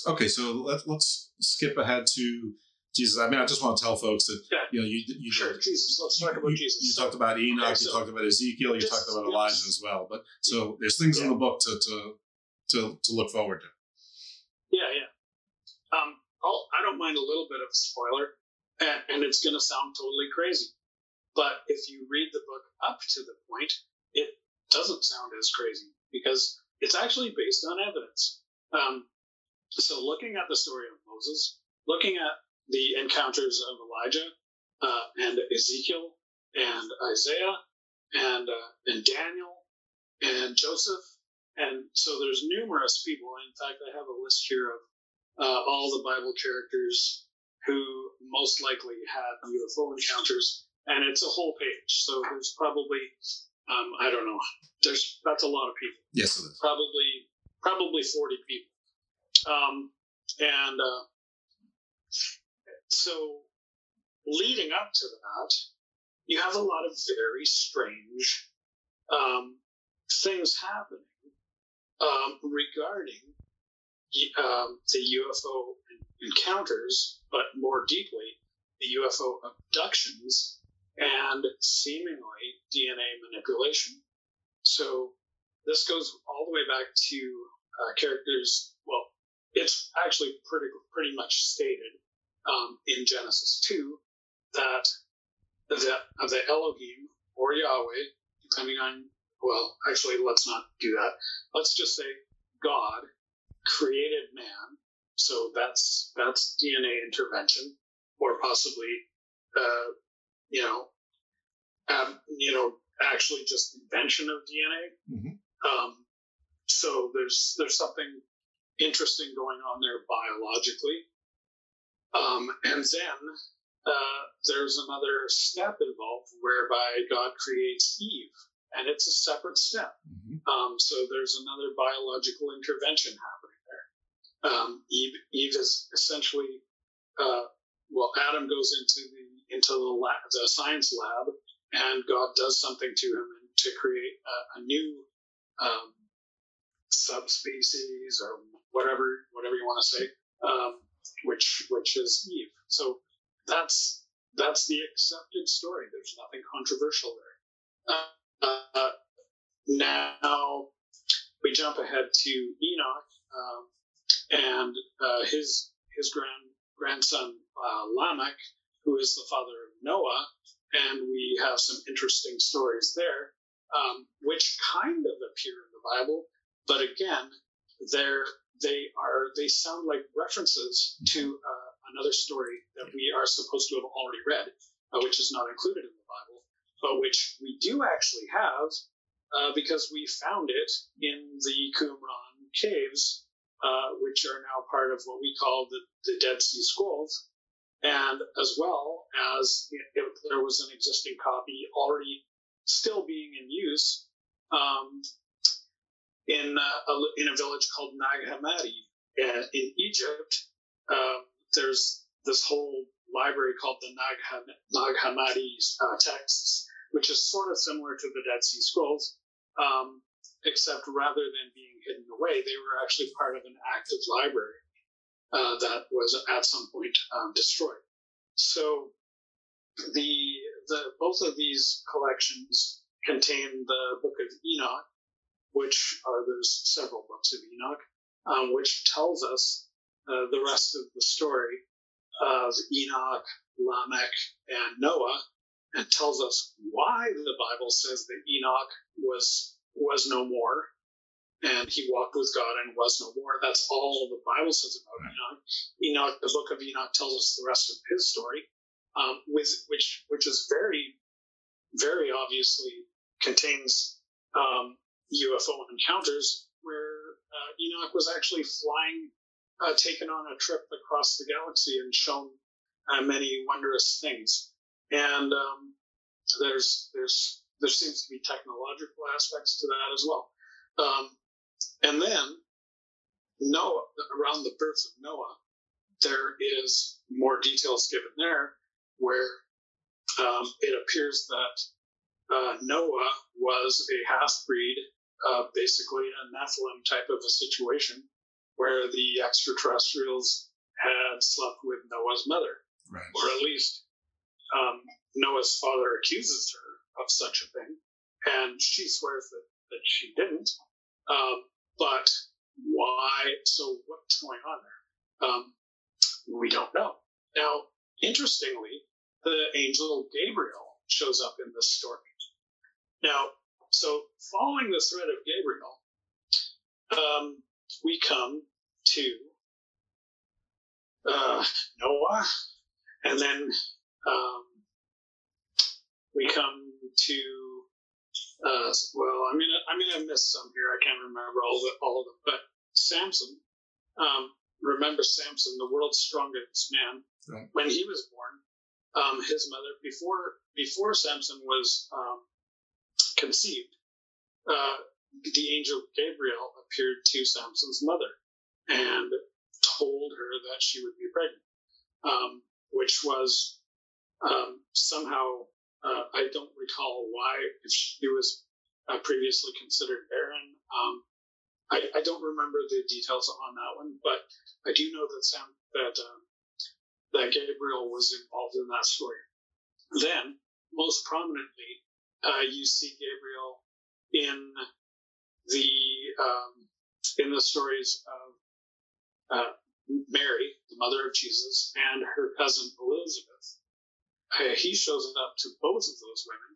okay. So let let's skip ahead to Jesus. I mean, I just want to tell folks that you know you you Sure, Jesus. Let's talk about you, Jesus. you talked about Enoch, Okay, you talked about Ezekiel, you talked about yeah. Elijah as well. But so there's things in the book to to to, to look forward to. Yeah, yeah. Um, I'll, I don't mind a little bit of a spoiler, and, and it's going to sound totally crazy. But if you read the book up to the point, it doesn't sound as crazy because it's actually based on evidence. Um, so, looking at the story of Moses, looking at the encounters of Elijah uh, and Ezekiel and Isaiah and uh, and Daniel and Joseph, and so there's numerous people. In fact, I have a list here of uh, all the Bible characters who most likely had UFO encounters, and it's a whole page. So there's probably um, I don't know. There's that's a lot of people. Yes, it is. Probably probably 40 people. Um, and uh, so leading up to that, you have a lot of very strange um, things happening um, regarding um, the UFO encounters, but more deeply, the UFO abductions and seemingly DNA manipulation. So this goes all the way back to uh, characters. Well, it's actually pretty pretty much stated um, in Genesis two that the the Elohim or Yahweh, depending on well, actually, let's not do that. Let's just say God created man. So that's that's DNA intervention, or possibly, uh, you know, um, you know, actually just invention of DNA. Mm-hmm. Um, so there's there's something interesting going on there biologically. Um, and then uh, there's another step involved whereby God creates Eve, and it's a separate step. Mm-hmm. Um, so there's another biological intervention happening there. Um, Eve, Eve is essentially, uh, well, Adam goes into the into the, lab, the science lab, and God does something to him to create a, a new um, subspecies or whatever whatever you want to say, um, which which is Eve. So that's that's the accepted story. There's nothing controversial there. Uh, uh, now we jump ahead to Enoch um, and uh, his his grand grandson uh, Lamech, who is the father of Noah, and we have some interesting stories there, um, which kind of appear in the Bible, but again, they're they are they sound like references to uh, another story that we are supposed to have already read, uh, which is not included in the Bible, but which we do actually have uh, because we found it in the Qumran caves, uh, which are now part of what we call the, the Dead Sea Scrolls, and as well as if there was an existing copy already still being in use um, in uh, a, in a village called Nag Hammadi uh, in Egypt. Um, there's this whole library called the Nag, Nag Hammadi uh, texts, which is sort of similar to the Dead Sea Scrolls, um, except rather than being hidden away, they were actually part of an active library uh, that was at some point um, destroyed. So the the both of these collections contain the Book of Enoch, which are there's several books of Enoch, um, which tells us uh, the rest of the story of Enoch, Lamech, and Noah, and tells us why the Bible says that Enoch was was no more, and he walked with God and was no more. That's all the Bible says about Enoch. Enoch, the book of Enoch, tells us the rest of his story, um, with, which which is very, very obviously contains um, UFO encounters where uh, Enoch was actually flying, uh, taken on a trip across the galaxy and shown uh, many wondrous things. And um, there's there's there seems to be technological aspects to that as well. Um, and then Noah, around the birth of Noah, there is more details given there where um, it appears that uh, Noah was a half breed, uh, basically a Nephilim type of a situation where the extraterrestrials had slept with Noah's mother, right. or at least um, Noah's father accuses her of such a thing, and she swears that, that she didn't. Um, but why? So what's going on there? Um, we don't know. Now, interestingly, the angel Gabriel shows up in this story. Now, so following the thread of Gabriel, um, we come to uh, Noah, and then um, we come to uh, well, I mean, gonna I'm gonna miss some here. I can't remember all of, all of them, but Samson. Um, remember Samson, the world's strongest man. Right. When he was born, um, his mother before before Samson was um, conceived, uh, the angel Gabriel appeared to Samson's mother and told her that she would be pregnant, um, which was um, somehow uh, I don't recall why she was uh, previously considered barren. Um, I, I, don't remember the details on that one, but I do know that Sam that um, that Gabriel was involved in that story. Then, most prominently, uh, you see Gabriel in the um, in the stories of uh, Mary, the mother of Jesus, and her cousin Elizabeth. <laughs> He shows up to both of those women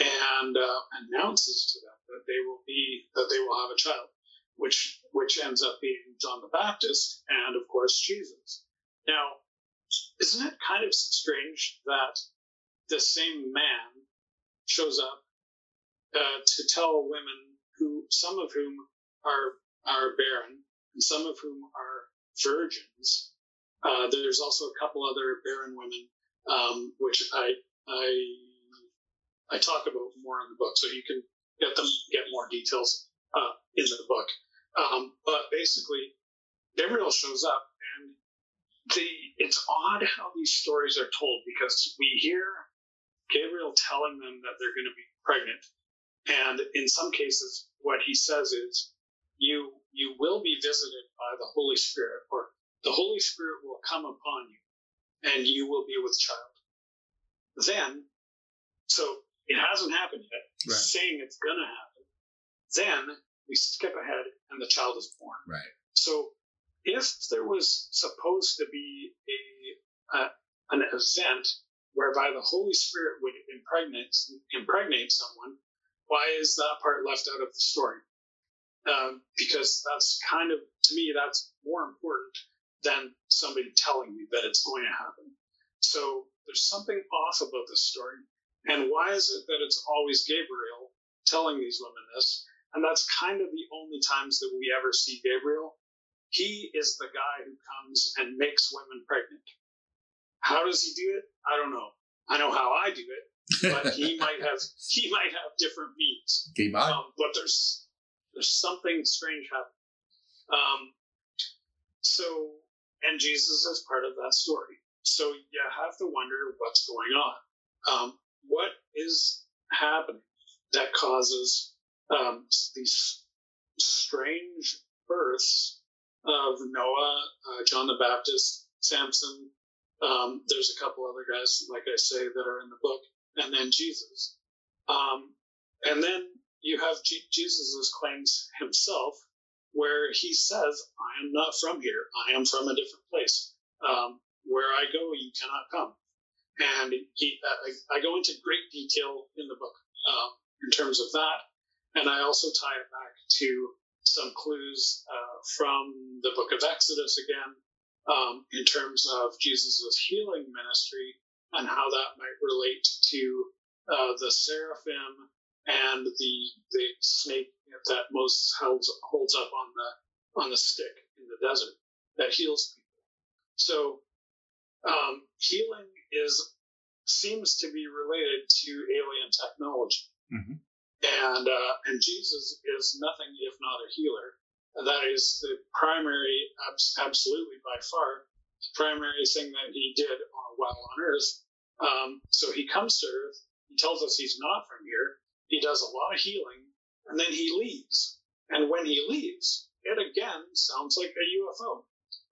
and uh, announces to them that they will be that they will have a child, which which ends up being John the Baptist and of course Jesus. Now, isn't it kind of strange that the same man shows up uh, to tell women who some of whom are are barren and some of whom are virgins. Uh, there's also a couple other barren women, um, which I I I talk about more in the book, so you can get them get more details uh, in the book. Um, but basically, Gabriel shows up, and the it's odd how these stories are told because we hear Gabriel telling them that they're going to be pregnant, and in some cases, what he says is, "You you will be visited by the Holy Spirit, or the Holy Spirit will come upon you, and you will be with child." Then, so it hasn't happened yet. Right. saying it's going to happen. Then we skip ahead, and the child is born. Right. So, if there was supposed to be a, a an event whereby the Holy Spirit would impregnate impregnate someone, why is that part left out of the story? Um, because that's kind of to me that's more important than somebody telling me that it's going to happen. So there's something off about this story. And why is it that it's always Gabriel telling these women this? And that's kind of the only times that we ever see Gabriel. He is the guy who comes and makes women pregnant. How does he do it? I don't know. I know how I do it, but he <laughs> might have he might have different means. He might. Um, but there's there's something strange happening. Um, so and Jesus is part of that story. So you have to wonder what's going on. Um, what is happening that causes um, these strange births of Noah, uh, John the Baptist, Samson. Um, there's a couple other guys, like I say, that are in the book, and then Jesus. Um, and then you have G- Jesus' claims himself, where he says, I am not from here. I am from a different place. Um, where I go, you cannot come. And he, uh, I, I go into great detail in the book uh, in terms of that. And I also tie it back to some clues uh, from the book of Exodus again, um, in terms of Jesus' healing ministry and how that might relate to uh, the seraphim and the the snake that Moses holds holds up on the on the stick in the desert that heals people. So um, healing is seems to be related to alien technology, Mhm. and uh, and Jesus is nothing if not a healer. And that is the primary, absolutely by far, primary thing that he did while on Earth. Um, so he comes to Earth. He tells us he's not from here. He does a lot of healing, and then he leaves. And when he leaves, it again sounds like a UFO.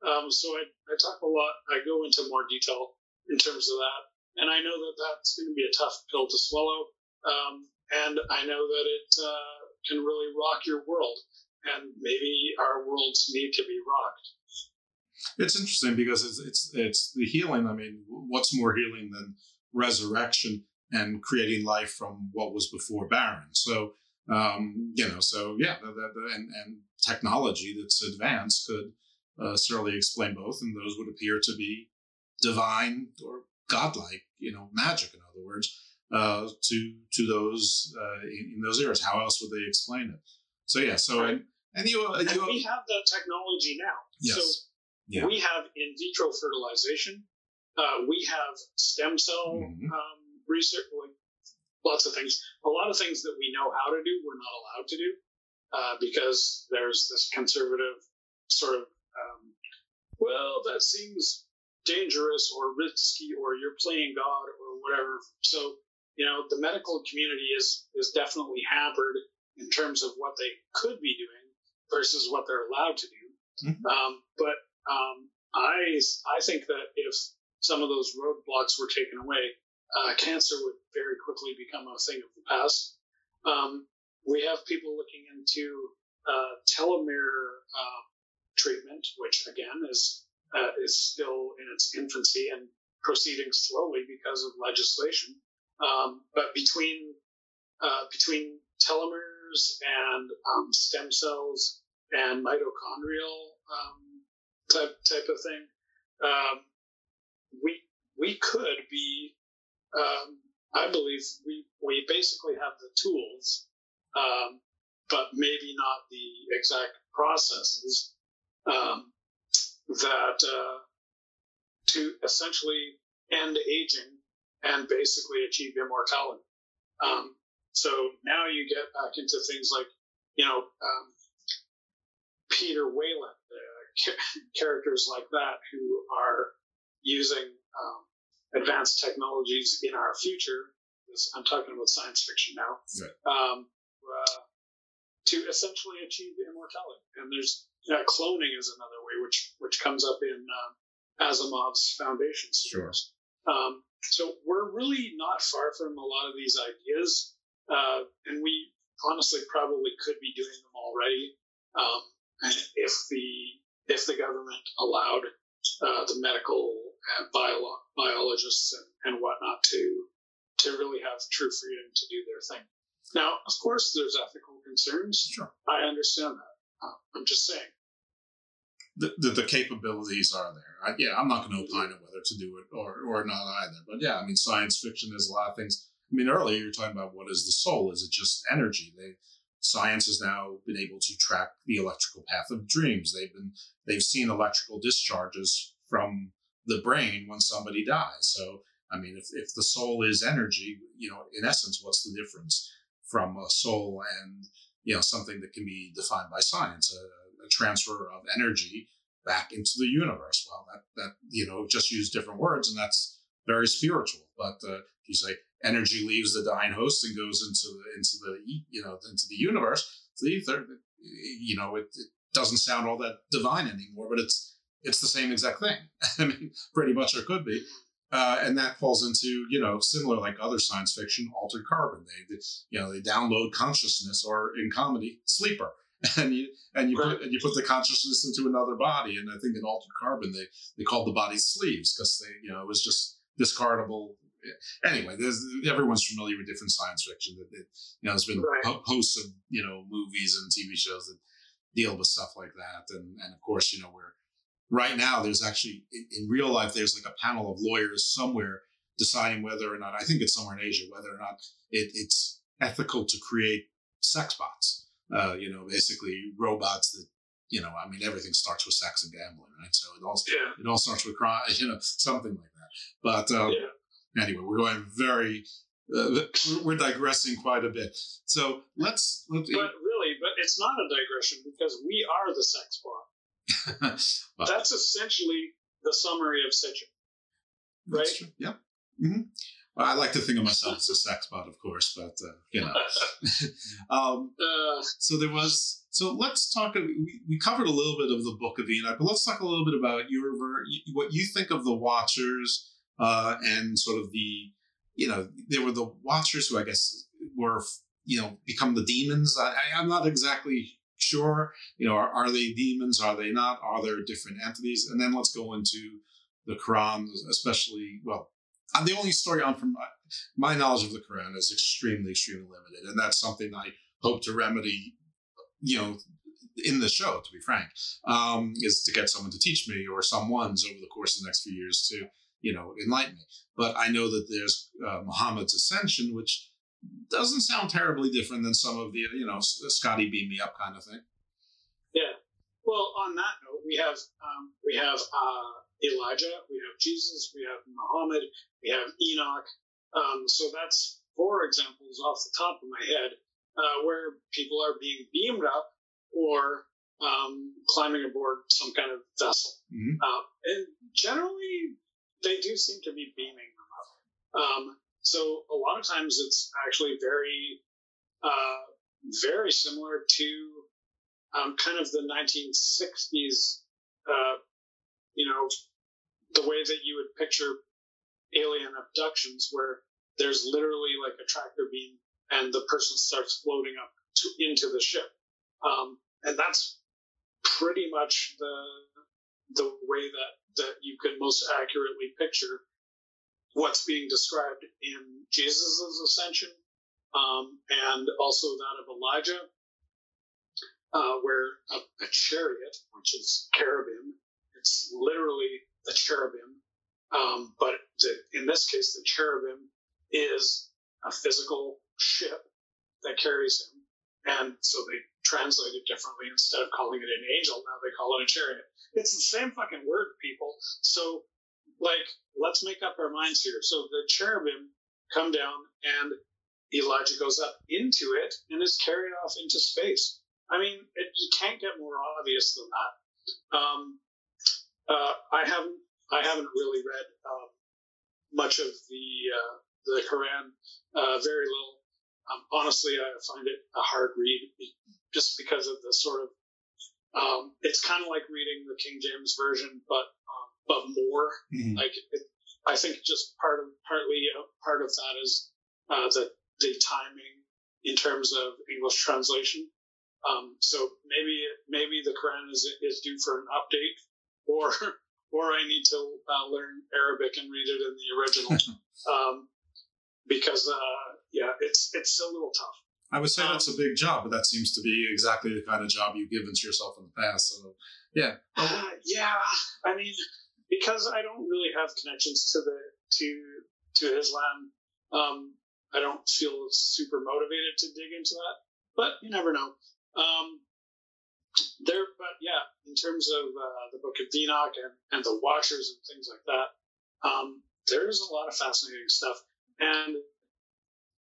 Um, so I, I talk a lot. I go into more detail in terms of that, and I know that that's going to be a tough pill to swallow. Um, and I know that it uh, can really rock your world, and maybe our worlds need to be rocked. It's interesting because it's it's it's the healing. I mean, what's more healing than resurrection and creating life from what was before barren? So um, you know, so yeah, that, that, and and technology that's advanced could uh, certainly explain both, and those would appear to be divine or godlike, you know, magic. In other words, uh, to to those uh, in, in those eras. How else would they explain it? So yeah, so and, and you uh, And you we have that technology now. Yes. So Yeah. we have in vitro fertilization. Uh, we have stem cell Mm-hmm. um, research, like lots of things. A lot of things that we know how to do, we're not allowed to do uh, because there's this conservative sort of, um, well, that seems dangerous or risky, or you're playing God or whatever. So you know, the medical community is is definitely hampered in terms of what they could be doing versus what they're allowed to do. Um, but um, I I think that if some of those roadblocks were taken away, uh, cancer would very quickly become a thing of the past. Um, we have people looking into uh, telomere uh, treatment, which again is uh, is still in its infancy and proceeding slowly because of legislation. Um, but between uh, between telomeres and um, stem cells and mitochondrial um, type type of thing. Um, we we could be, um, I believe we we basically have the tools, um, but maybe not the exact processes um, that uh, to essentially end aging and basically achieve immortality. Um, so now you get back into things like, you know, um, Peter Weyland, uh, <laughs> characters like that who are using um, advanced technologies in our future. I'm talking about science fiction now. Right. Um, uh, to essentially achieve immortality, and there's uh, cloning is another way, which which comes up in um, Asimov's Foundation series. Sure. Um, so we're really not far from a lot of these ideas, uh, and we honestly probably could be doing them already um, if the if the government allowed uh, the medical and bio- biologists and, and whatnot to to really have true freedom to do their thing. Now, of course, there's ethical concerns. Sure. I understand that. Uh, I'm just saying. The, the, the capabilities are there. I, yeah, I'm not going to opine on whether to do it or, or not either. But yeah, I mean, science fiction, there's a lot of things. I mean, earlier you were talking about what is the soul? Is it just energy? They, science has now been able to track the electrical path of dreams. They've been they've seen electrical discharges from the brain when somebody dies. So I mean, if, if the soul is energy, you know, in essence, what's the difference from a soul and you know something that can be defined by science, a, a transfer of energy back into the universe? Well, that that you know just use different words, and that's very spiritual. But uh, you say energy leaves the dying host and goes into the into the you know into the universe, the ether. You know, it, it doesn't sound all that divine anymore, but it's it's the same exact thing. <laughs> I mean, pretty much it could be. Uh, and that falls into you know similar like other science fiction altered carbon they, they you know they download consciousness or in comedy sleeper <laughs> and you and you right. put and you put the consciousness into another body and i think in altered carbon they they called the body sleeves because they you know it was just discardable anyway there's everyone's familiar with different science fiction that, that you know there's been right. hosts of you know movies and tv shows that deal with stuff like that and and of course you know we're right now there's actually in real life there's like a panel of lawyers somewhere deciding whether or not i think it's somewhere in asia whether or not it, it's ethical to create sex bots. Uh, you know basically robots that you know i mean everything starts with sex and gambling right? So it all yeah. it all starts with crime <laughs> you know something like that. But um, yeah. anyway we're going very uh, we're digressing quite a bit. So let's, let's but really but it's not a digression because we are the sex bot That's essentially the summary of Sitchin. Right? True. Yeah. Mm-hmm. Well, I like to think of myself as a sex bot, of course, but uh, you know. <laughs> um, uh, so there was. So let's talk. We, we covered a little bit of the Book of Enoch, but let's talk a little bit about your what you think of the Watchers uh, and sort of the, you know, there were the Watchers who I guess were you know become the demons. I, I'm not exactly sure you know are, are, they demons? Are they not? Are there different entities? And then let's go into the quran especially well the only story on from my, my knowledge of the quran is extremely extremely limited and that's something i hope to remedy you know in the show to be frank um, is to get someone to teach me or someone's over the course of the next few years to you know enlighten me. But i know that there's uh, muhammad's ascension which doesn't sound terribly different than some of the you know Scotty beam me up kind of thing. Yeah. Well, on that note, we have um, we have uh, Elijah, we have Jesus, we have Muhammad, we have Enoch. Um, so that's four examples off the top of my head uh, where people are being beamed up or um, climbing aboard some kind of vessel. Mm-hmm. Uh, and generally, they do seem to be beaming them up. Um, so a lot of times it's actually very, uh, very similar to um, kind of the 1960s, uh, you know, the way that you would picture alien abductions, where there's literally like a tractor beam and the person starts floating up to, into the ship. Um, and that's pretty much the the way that that you could most accurately picture what's being described in Jesus' ascension um, and also that of Elijah. uh, where a, a chariot, which is cherubim, it's literally the cherubim, um, but the, in this case, the cherubim is a physical ship that carries him, and so they translate it differently. Instead of calling it an angel, now they call it a chariot. It's the same fucking word, people. So, like, let's make up our minds here. So the cherubim come down, and Elijah goes up into it and is carried off into space. I mean, it, you can't get more obvious than that. Um, uh, I haven't I haven't really read um, much of the uh, the Quran, uh, very little. Um, honestly, I find it a hard read just because of the sort of um, it's kind of like reading the King James version, but um, but more. Mm-hmm. Like it, I think just part of partly uh, part of that is uh, the the timing in terms of English translation. Um, so maybe maybe the Quran is is due for an update, or <laughs> or I need to uh, learn Arabic and read it in the original, <laughs> um, because uh, yeah, it's it's a little tough. I would say that's a big job, but that seems to be exactly the kind of job you've given to yourself in the past. So, yeah. Uh, yeah, I mean, because I don't really have connections to the to to Islam, um, I don't feel super motivated to dig into that. But you never know. Um, there, but yeah, in terms of uh, the Book of Enoch and, and the Watchers and things like that, um, there's a lot of fascinating stuff. And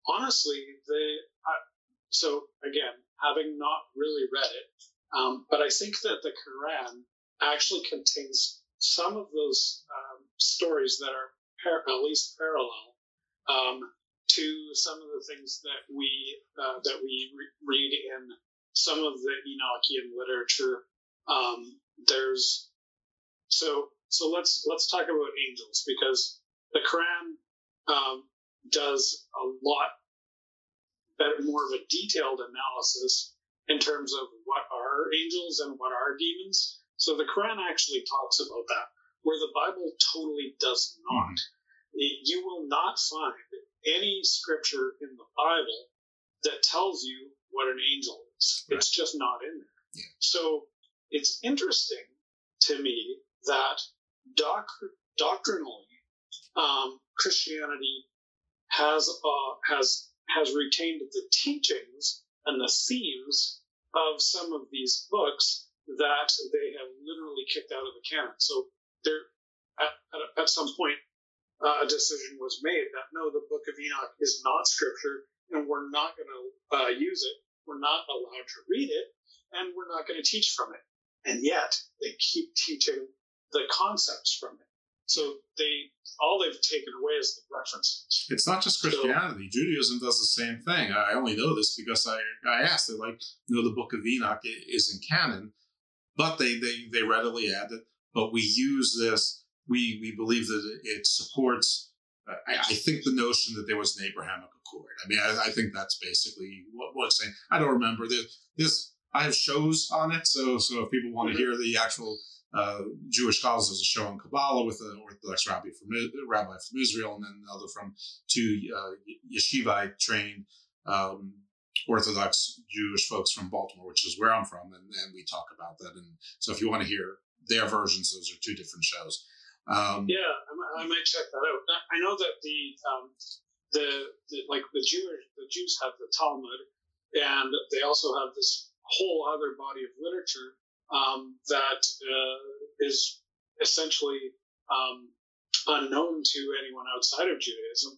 honestly, the uh, so again, having not really read it, um, but I think that the Quran actually contains some of those um, stories that are par- at least parallel um, to some of the things that we uh, that we re- read in some of the Enochian literature. Um, there's so so let's let's talk about angels because the Quran um, does a lot better, more of a detailed analysis in terms of what are angels and what are demons. So the Quran actually talks about that, where the Bible totally does not. You will not find any scripture in the Bible that tells you what an angel is. It's just not in there. Yeah. So it's interesting to me that doc- doctrinally, um, Christianity has uh, has has retained the teachings and the themes of some of these books that they have literally kicked out of the canon. So there, at, at, at some point, uh, a decision was made that no, the Book of Enoch is not scripture, and we're not going to uh, use it. We're not allowed to read it, and we're not going to teach from it. And yet, they keep teaching the concepts from it. So they all they've taken away is the references. It's not just Christianity. So, Judaism does the same thing. I only know this because I, I asked. They're like, no, the Book of Enoch is in canon, but they they they readily add it. But we use this. We we believe that it supports. I, I think the notion that there was an Abrahamic accord. I mean, I, I think that's basically what, what's saying. I don't remember this. This I have shows on it, so so if people want to hear the actual uh, Jewish scholars. There's a show on Kabbalah with an Orthodox rabbi from rabbi from Israel, and then another from two uh, yeshiva trained um, Orthodox Jewish folks from Baltimore, which is where I'm from, and, and, we talk about that. And so, if you want to hear their versions, those are two different shows. Um, yeah, I, I, might check that out. I know that the um, the, the like the Jewish the Jews have the Talmud, and they also have this whole other body of literature um, that uh, is essentially um, unknown to anyone outside of Judaism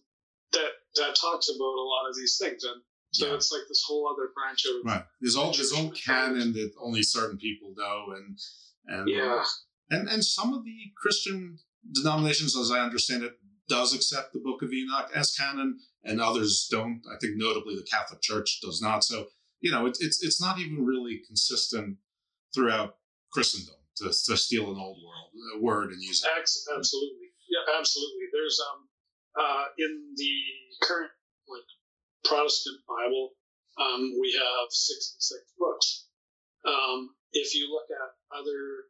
that that talks about a lot of these things, and so yeah. it's like this whole other branch of right. There's all there's all canon that only certain people know, and and yeah, and and some of the Christian denominations, as I understand it, does accept the Book of Enoch as canon, and others don't. I think notably the Catholic Church does not. So you know, it's it's it's not even really consistent throughout Christendom to, to steal an old world word and use it. Absolutely, yeah, absolutely. There's um uh, in the current like Protestant Bible, um, we have 66 books. Um, if you look at other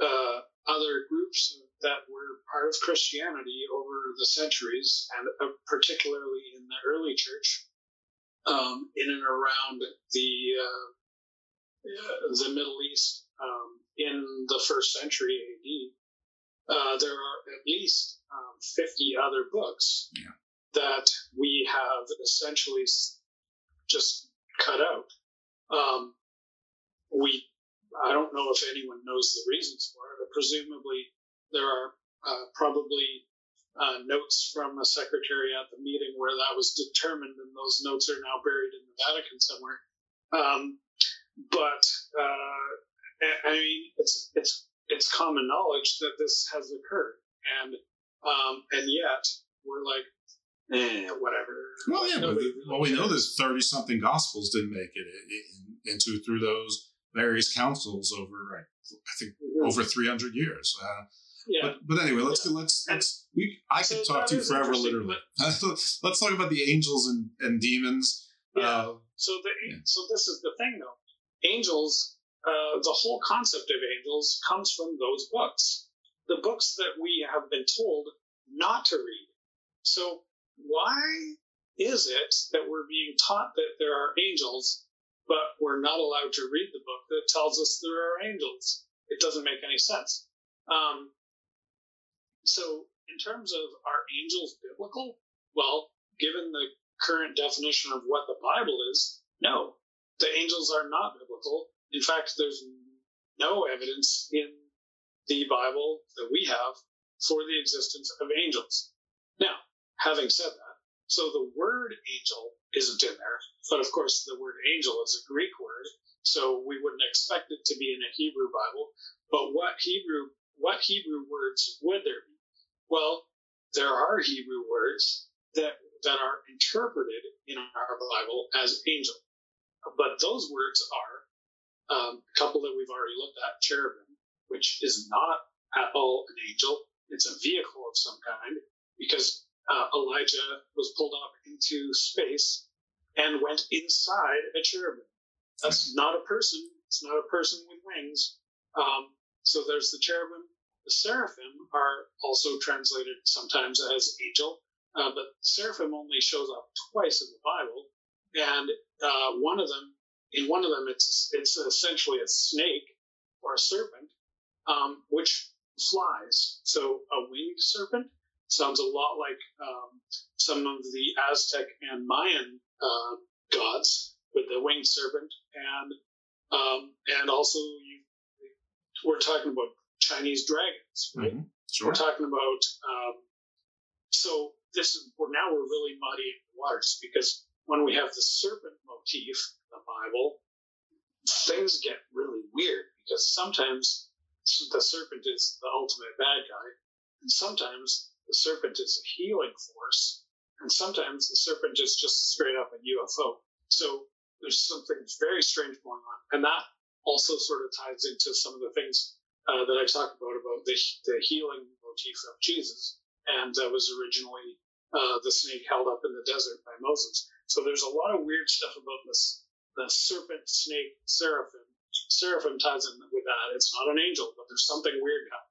uh, other groups that were part of Christianity over the centuries, and uh, particularly in the early church, um, in and around the uh, the Middle East um, in the first century AD, uh, there are at least um, 50 other books Yeah. That we have essentially just cut out. Um, we, I don't know if anyone knows the reasons for it, but presumably there are uh, probably uh, notes from a secretary at the meeting where that was determined, and those notes are now buried in the Vatican somewhere. Um, but uh, I- I mean, it's it's it's common knowledge that this has occurred, and um, and yet we're like, eh, whatever. Well, yeah, but well, we know there's thirty something gospels didn't make it into through those various councils over, I I think, over three hundred years. Uh, Yeah. But, but anyway, let's go. Let's let's we. I could So talk to you forever, literally. <laughs> let's talk about the angels and and demons. Uh, So the so this is the thing though. Angels, uh, the whole concept of angels comes from those books, the books that we have been told not to read. So why is it that we're being taught that there are angels, but we're not allowed to read the book that tells us there are angels? It doesn't make any sense. Um, so, in terms of are angels biblical? Well, given the current definition of what the Bible is, no, the angels are not biblical. In fact, there's no evidence in the Bible that we have for the existence of angels. Now, having said that, so the word angel isn't in there, but of course the word angel is a Greek word, so we wouldn't expect it to be in a Hebrew Bible. But what Hebrew what Hebrew words would there be? Well, there are Hebrew words that that are interpreted in our Bible as angel, but those words are um, a couple that we've already looked at: cherubim, which is not at all an angel; it's a vehicle of some kind, because uh, Elijah was pulled up into space and went inside a cherubim. That's not a person. It's not a person with wings. Um, so there's the cherubim. The seraphim are also translated sometimes as angel, uh, but seraphim only shows up twice in the Bible, and uh, one of them, in one of them, it's it's essentially a snake or a serpent, um, which flies. So a winged serpent sounds a lot like um, some of the Aztec and Mayan uh, gods with the winged serpent, and um, and also you, we're talking about Chinese dragons, right? Mm-hmm. Sure. We're talking about um, so this is we're now we're really muddying the waters because when we have the serpent motif in the Bible, things get really weird because sometimes the serpent is the ultimate bad guy, and sometimes the serpent is a healing force, and sometimes the serpent is just straight up a UFO. So there's something very strange going on, and that also sort of ties into some of the things uh, that I talked about about the the healing motif of Jesus, and that was originally uh, the snake held up in the desert by Moses. So there's a lot of weird stuff about this the serpent snake seraphim. Seraphim ties in with that. It's not an angel, but there's something weird happening.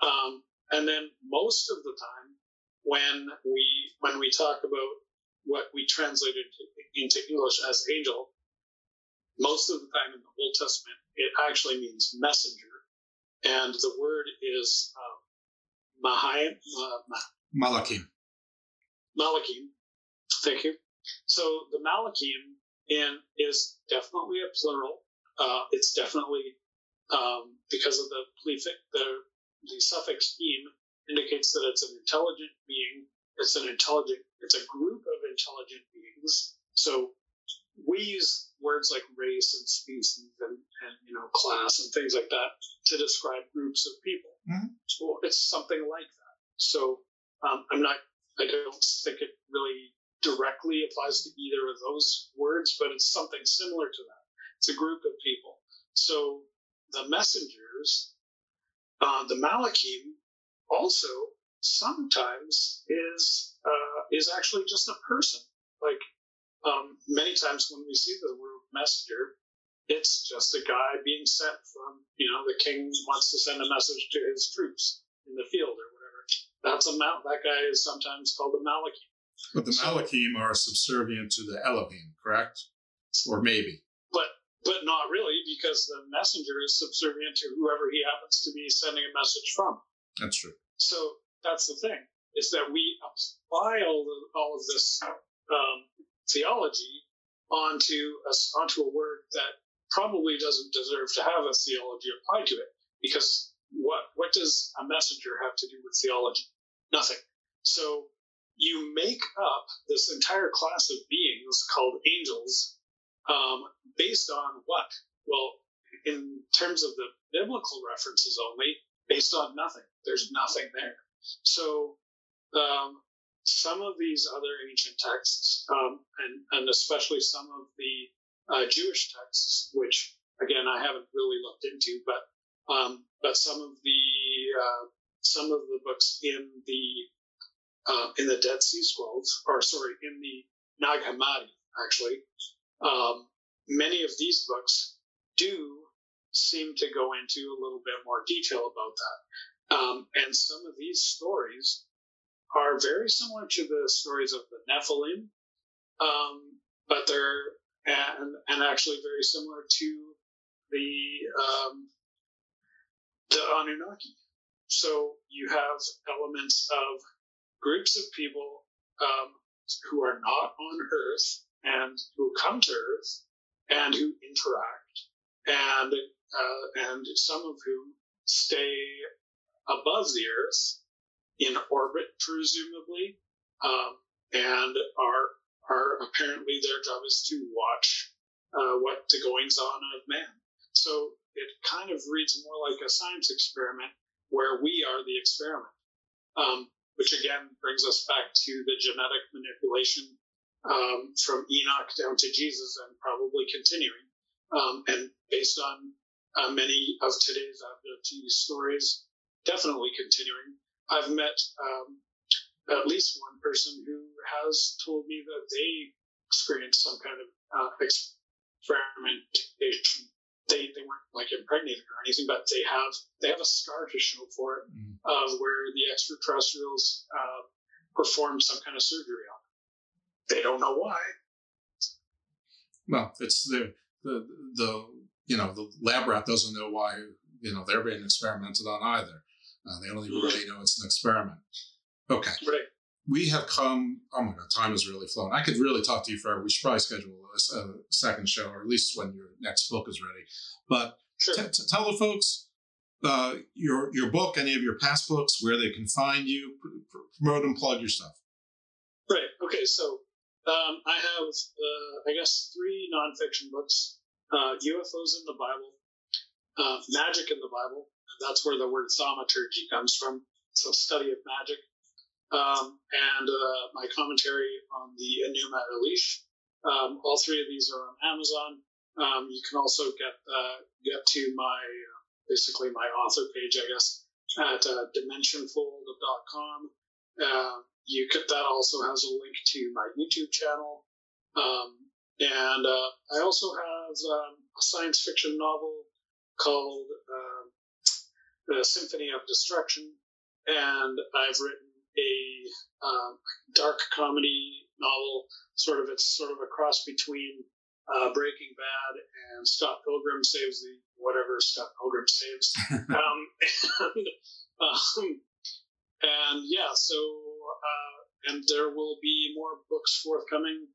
Um, and then most of the time, when we when we talk about what we translated into English as angel, most of the time in the Old Testament, it actually means messenger, and the word is um, Mahayim, uh, Ma- Malachim. Malachim. Thank you. So the Malachim in is definitely a plural. Uh, it's definitely um, because of the prefix, the the suffix "im" indicates that it's an intelligent being. It's an intelligent. It's a group of intelligent beings. So we use words like race and species and, and you know class and things like that to describe groups of people. Mhm. So it's something like that. So um, I'm not. I don't think it really directly applies to either of those words, but it's something similar to that. It's a group of people. So the messengers, uh, the Malachim, also sometimes is uh, is actually just a person. Like um, many times when we see the word messenger, it's just a guy being sent from you know the king wants to send a message to his troops in the field or whatever. That's a mal- that guy is sometimes called a Malachim. But the Malachim are subservient to the Elohim, correct? Or maybe. But not really because the messenger is subservient to whoever he happens to be sending a message from. That's true. So that's the thing is that we apply all of, all of this um, theology onto a, onto a word that probably doesn't deserve to have a theology applied to it because what what does a messenger have to do with theology? Nothing. So you make up this entire class of beings called angels um, based on what? Well, in terms of the biblical references only, based on nothing. There's nothing there. So um, some of these other ancient texts, um, and, and especially some of the uh, Jewish texts, which again I haven't really looked into, but um, but some of the uh, some of the books in the uh, in the Dead Sea Scrolls, or sorry, in the Nag Hammadi, actually, um, many of these books do seem to go into a little bit more detail about that. Um, and some of these stories are very similar to the stories of the Nephilim, um, but they're and and actually very similar to the um, the Anunnaki. So you have elements of groups of people um, who are not on Earth and who come to Earth and who interact, and uh, and some of whom stay above the Earth in orbit, presumably, um, and are are apparently their job is to watch uh, what the goings on of man. So it kind of reads more like a science experiment where we are the experiment, um, which again brings us back to the genetic manipulation um, from Enoch down to Jesus and probably continuing. Um, and based on uh, many of today's abductee stories, definitely continuing. I've met um, at least one person who has told me that they experienced some kind of uh, experimentation. They, they weren't like impregnated or anything, but they have they have a scar to show for it mm. of where the extraterrestrials uh, performed some kind of surgery on. They don't know why. Well, it's the the the you know the lab rat doesn't know why you know they're being experimented on either. Uh, they only really know it's an experiment. Okay. Right. We have come. Oh my God, time has really flown. I could really talk to you forever. We should probably schedule a, a second show, or at least when your next book is ready. But sure. t- t- tell the folks uh, your your book, any of your past books, where they can find you, pr- promote and plug your stuff. Right. Okay. So um, I have, uh, I guess, three nonfiction books: uh, UFOs in the Bible, uh, Magic in the Bible, that's where the word thaumaturgy comes from. So study of magic. Um, and uh, my commentary on the Enuma Elish. Um, all three of these are on Amazon. Um, you can also get uh, get to my basically my author page, I guess, at uh, dimensionfold.com. You could that also has a link to my YouTube channel, um, and uh, I also have um, a science fiction novel called uh, the Symphony of Destruction, and I've written a um, dark comedy novel. Sort of, it's sort of a cross between uh, Breaking Bad and Scott Pilgrim saves the whatever Scott Pilgrim saves. <laughs> um, <laughs> and, um, and yeah, so uh, and there will be more books forthcoming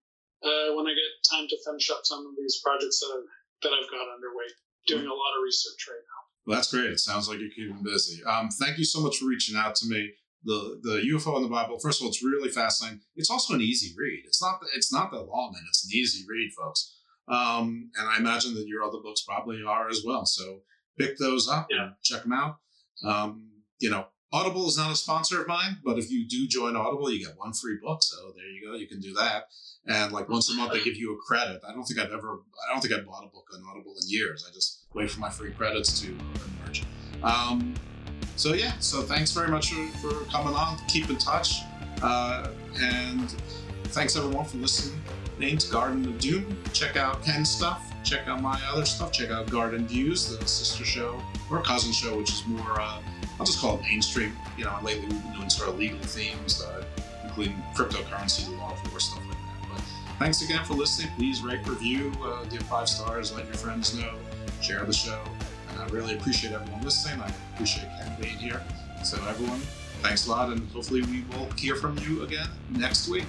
uh, when I get time to finish up some of these projects that I've, that I've got underway. Doing a lot of research right now. Well, that's great. It sounds like you're keeping busy. Um, thank you so much for reaching out to me. The the UFO in the Bible. First of all, it's really fascinating. It's also an easy read. It's not it's not that long, and it's an easy read, folks. Um, and I imagine that your other books probably are as well. So pick those up yeah. and check them out. Um, you know, Audible is not a sponsor of mine, but if you do join Audible, you get one free book. So there you go. You can do that. And like once a month, they give you a credit. I don't think I've ever, I don't think I've bought a book on Audible in years. I just wait for my free credits to emerge. Um, so yeah, so thanks very much for, for coming on. Keep in touch. Uh, and thanks everyone for listening to Garden of Doom. Check out Ken's stuff. Check out my other stuff. Check out Garden Views, the sister show or cousin show, which is more, uh, I'll just call it mainstream. You know, lately we've been doing sort of legal themes, uh, including cryptocurrency, law enforcement, stuff like that. But thanks again for listening. Please rate, review, uh, give five stars, let your friends know, share the show. And I really appreciate everyone listening. I appreciate Ken being here. So, everyone, thanks a lot, and hopefully, we will hear from you again next week.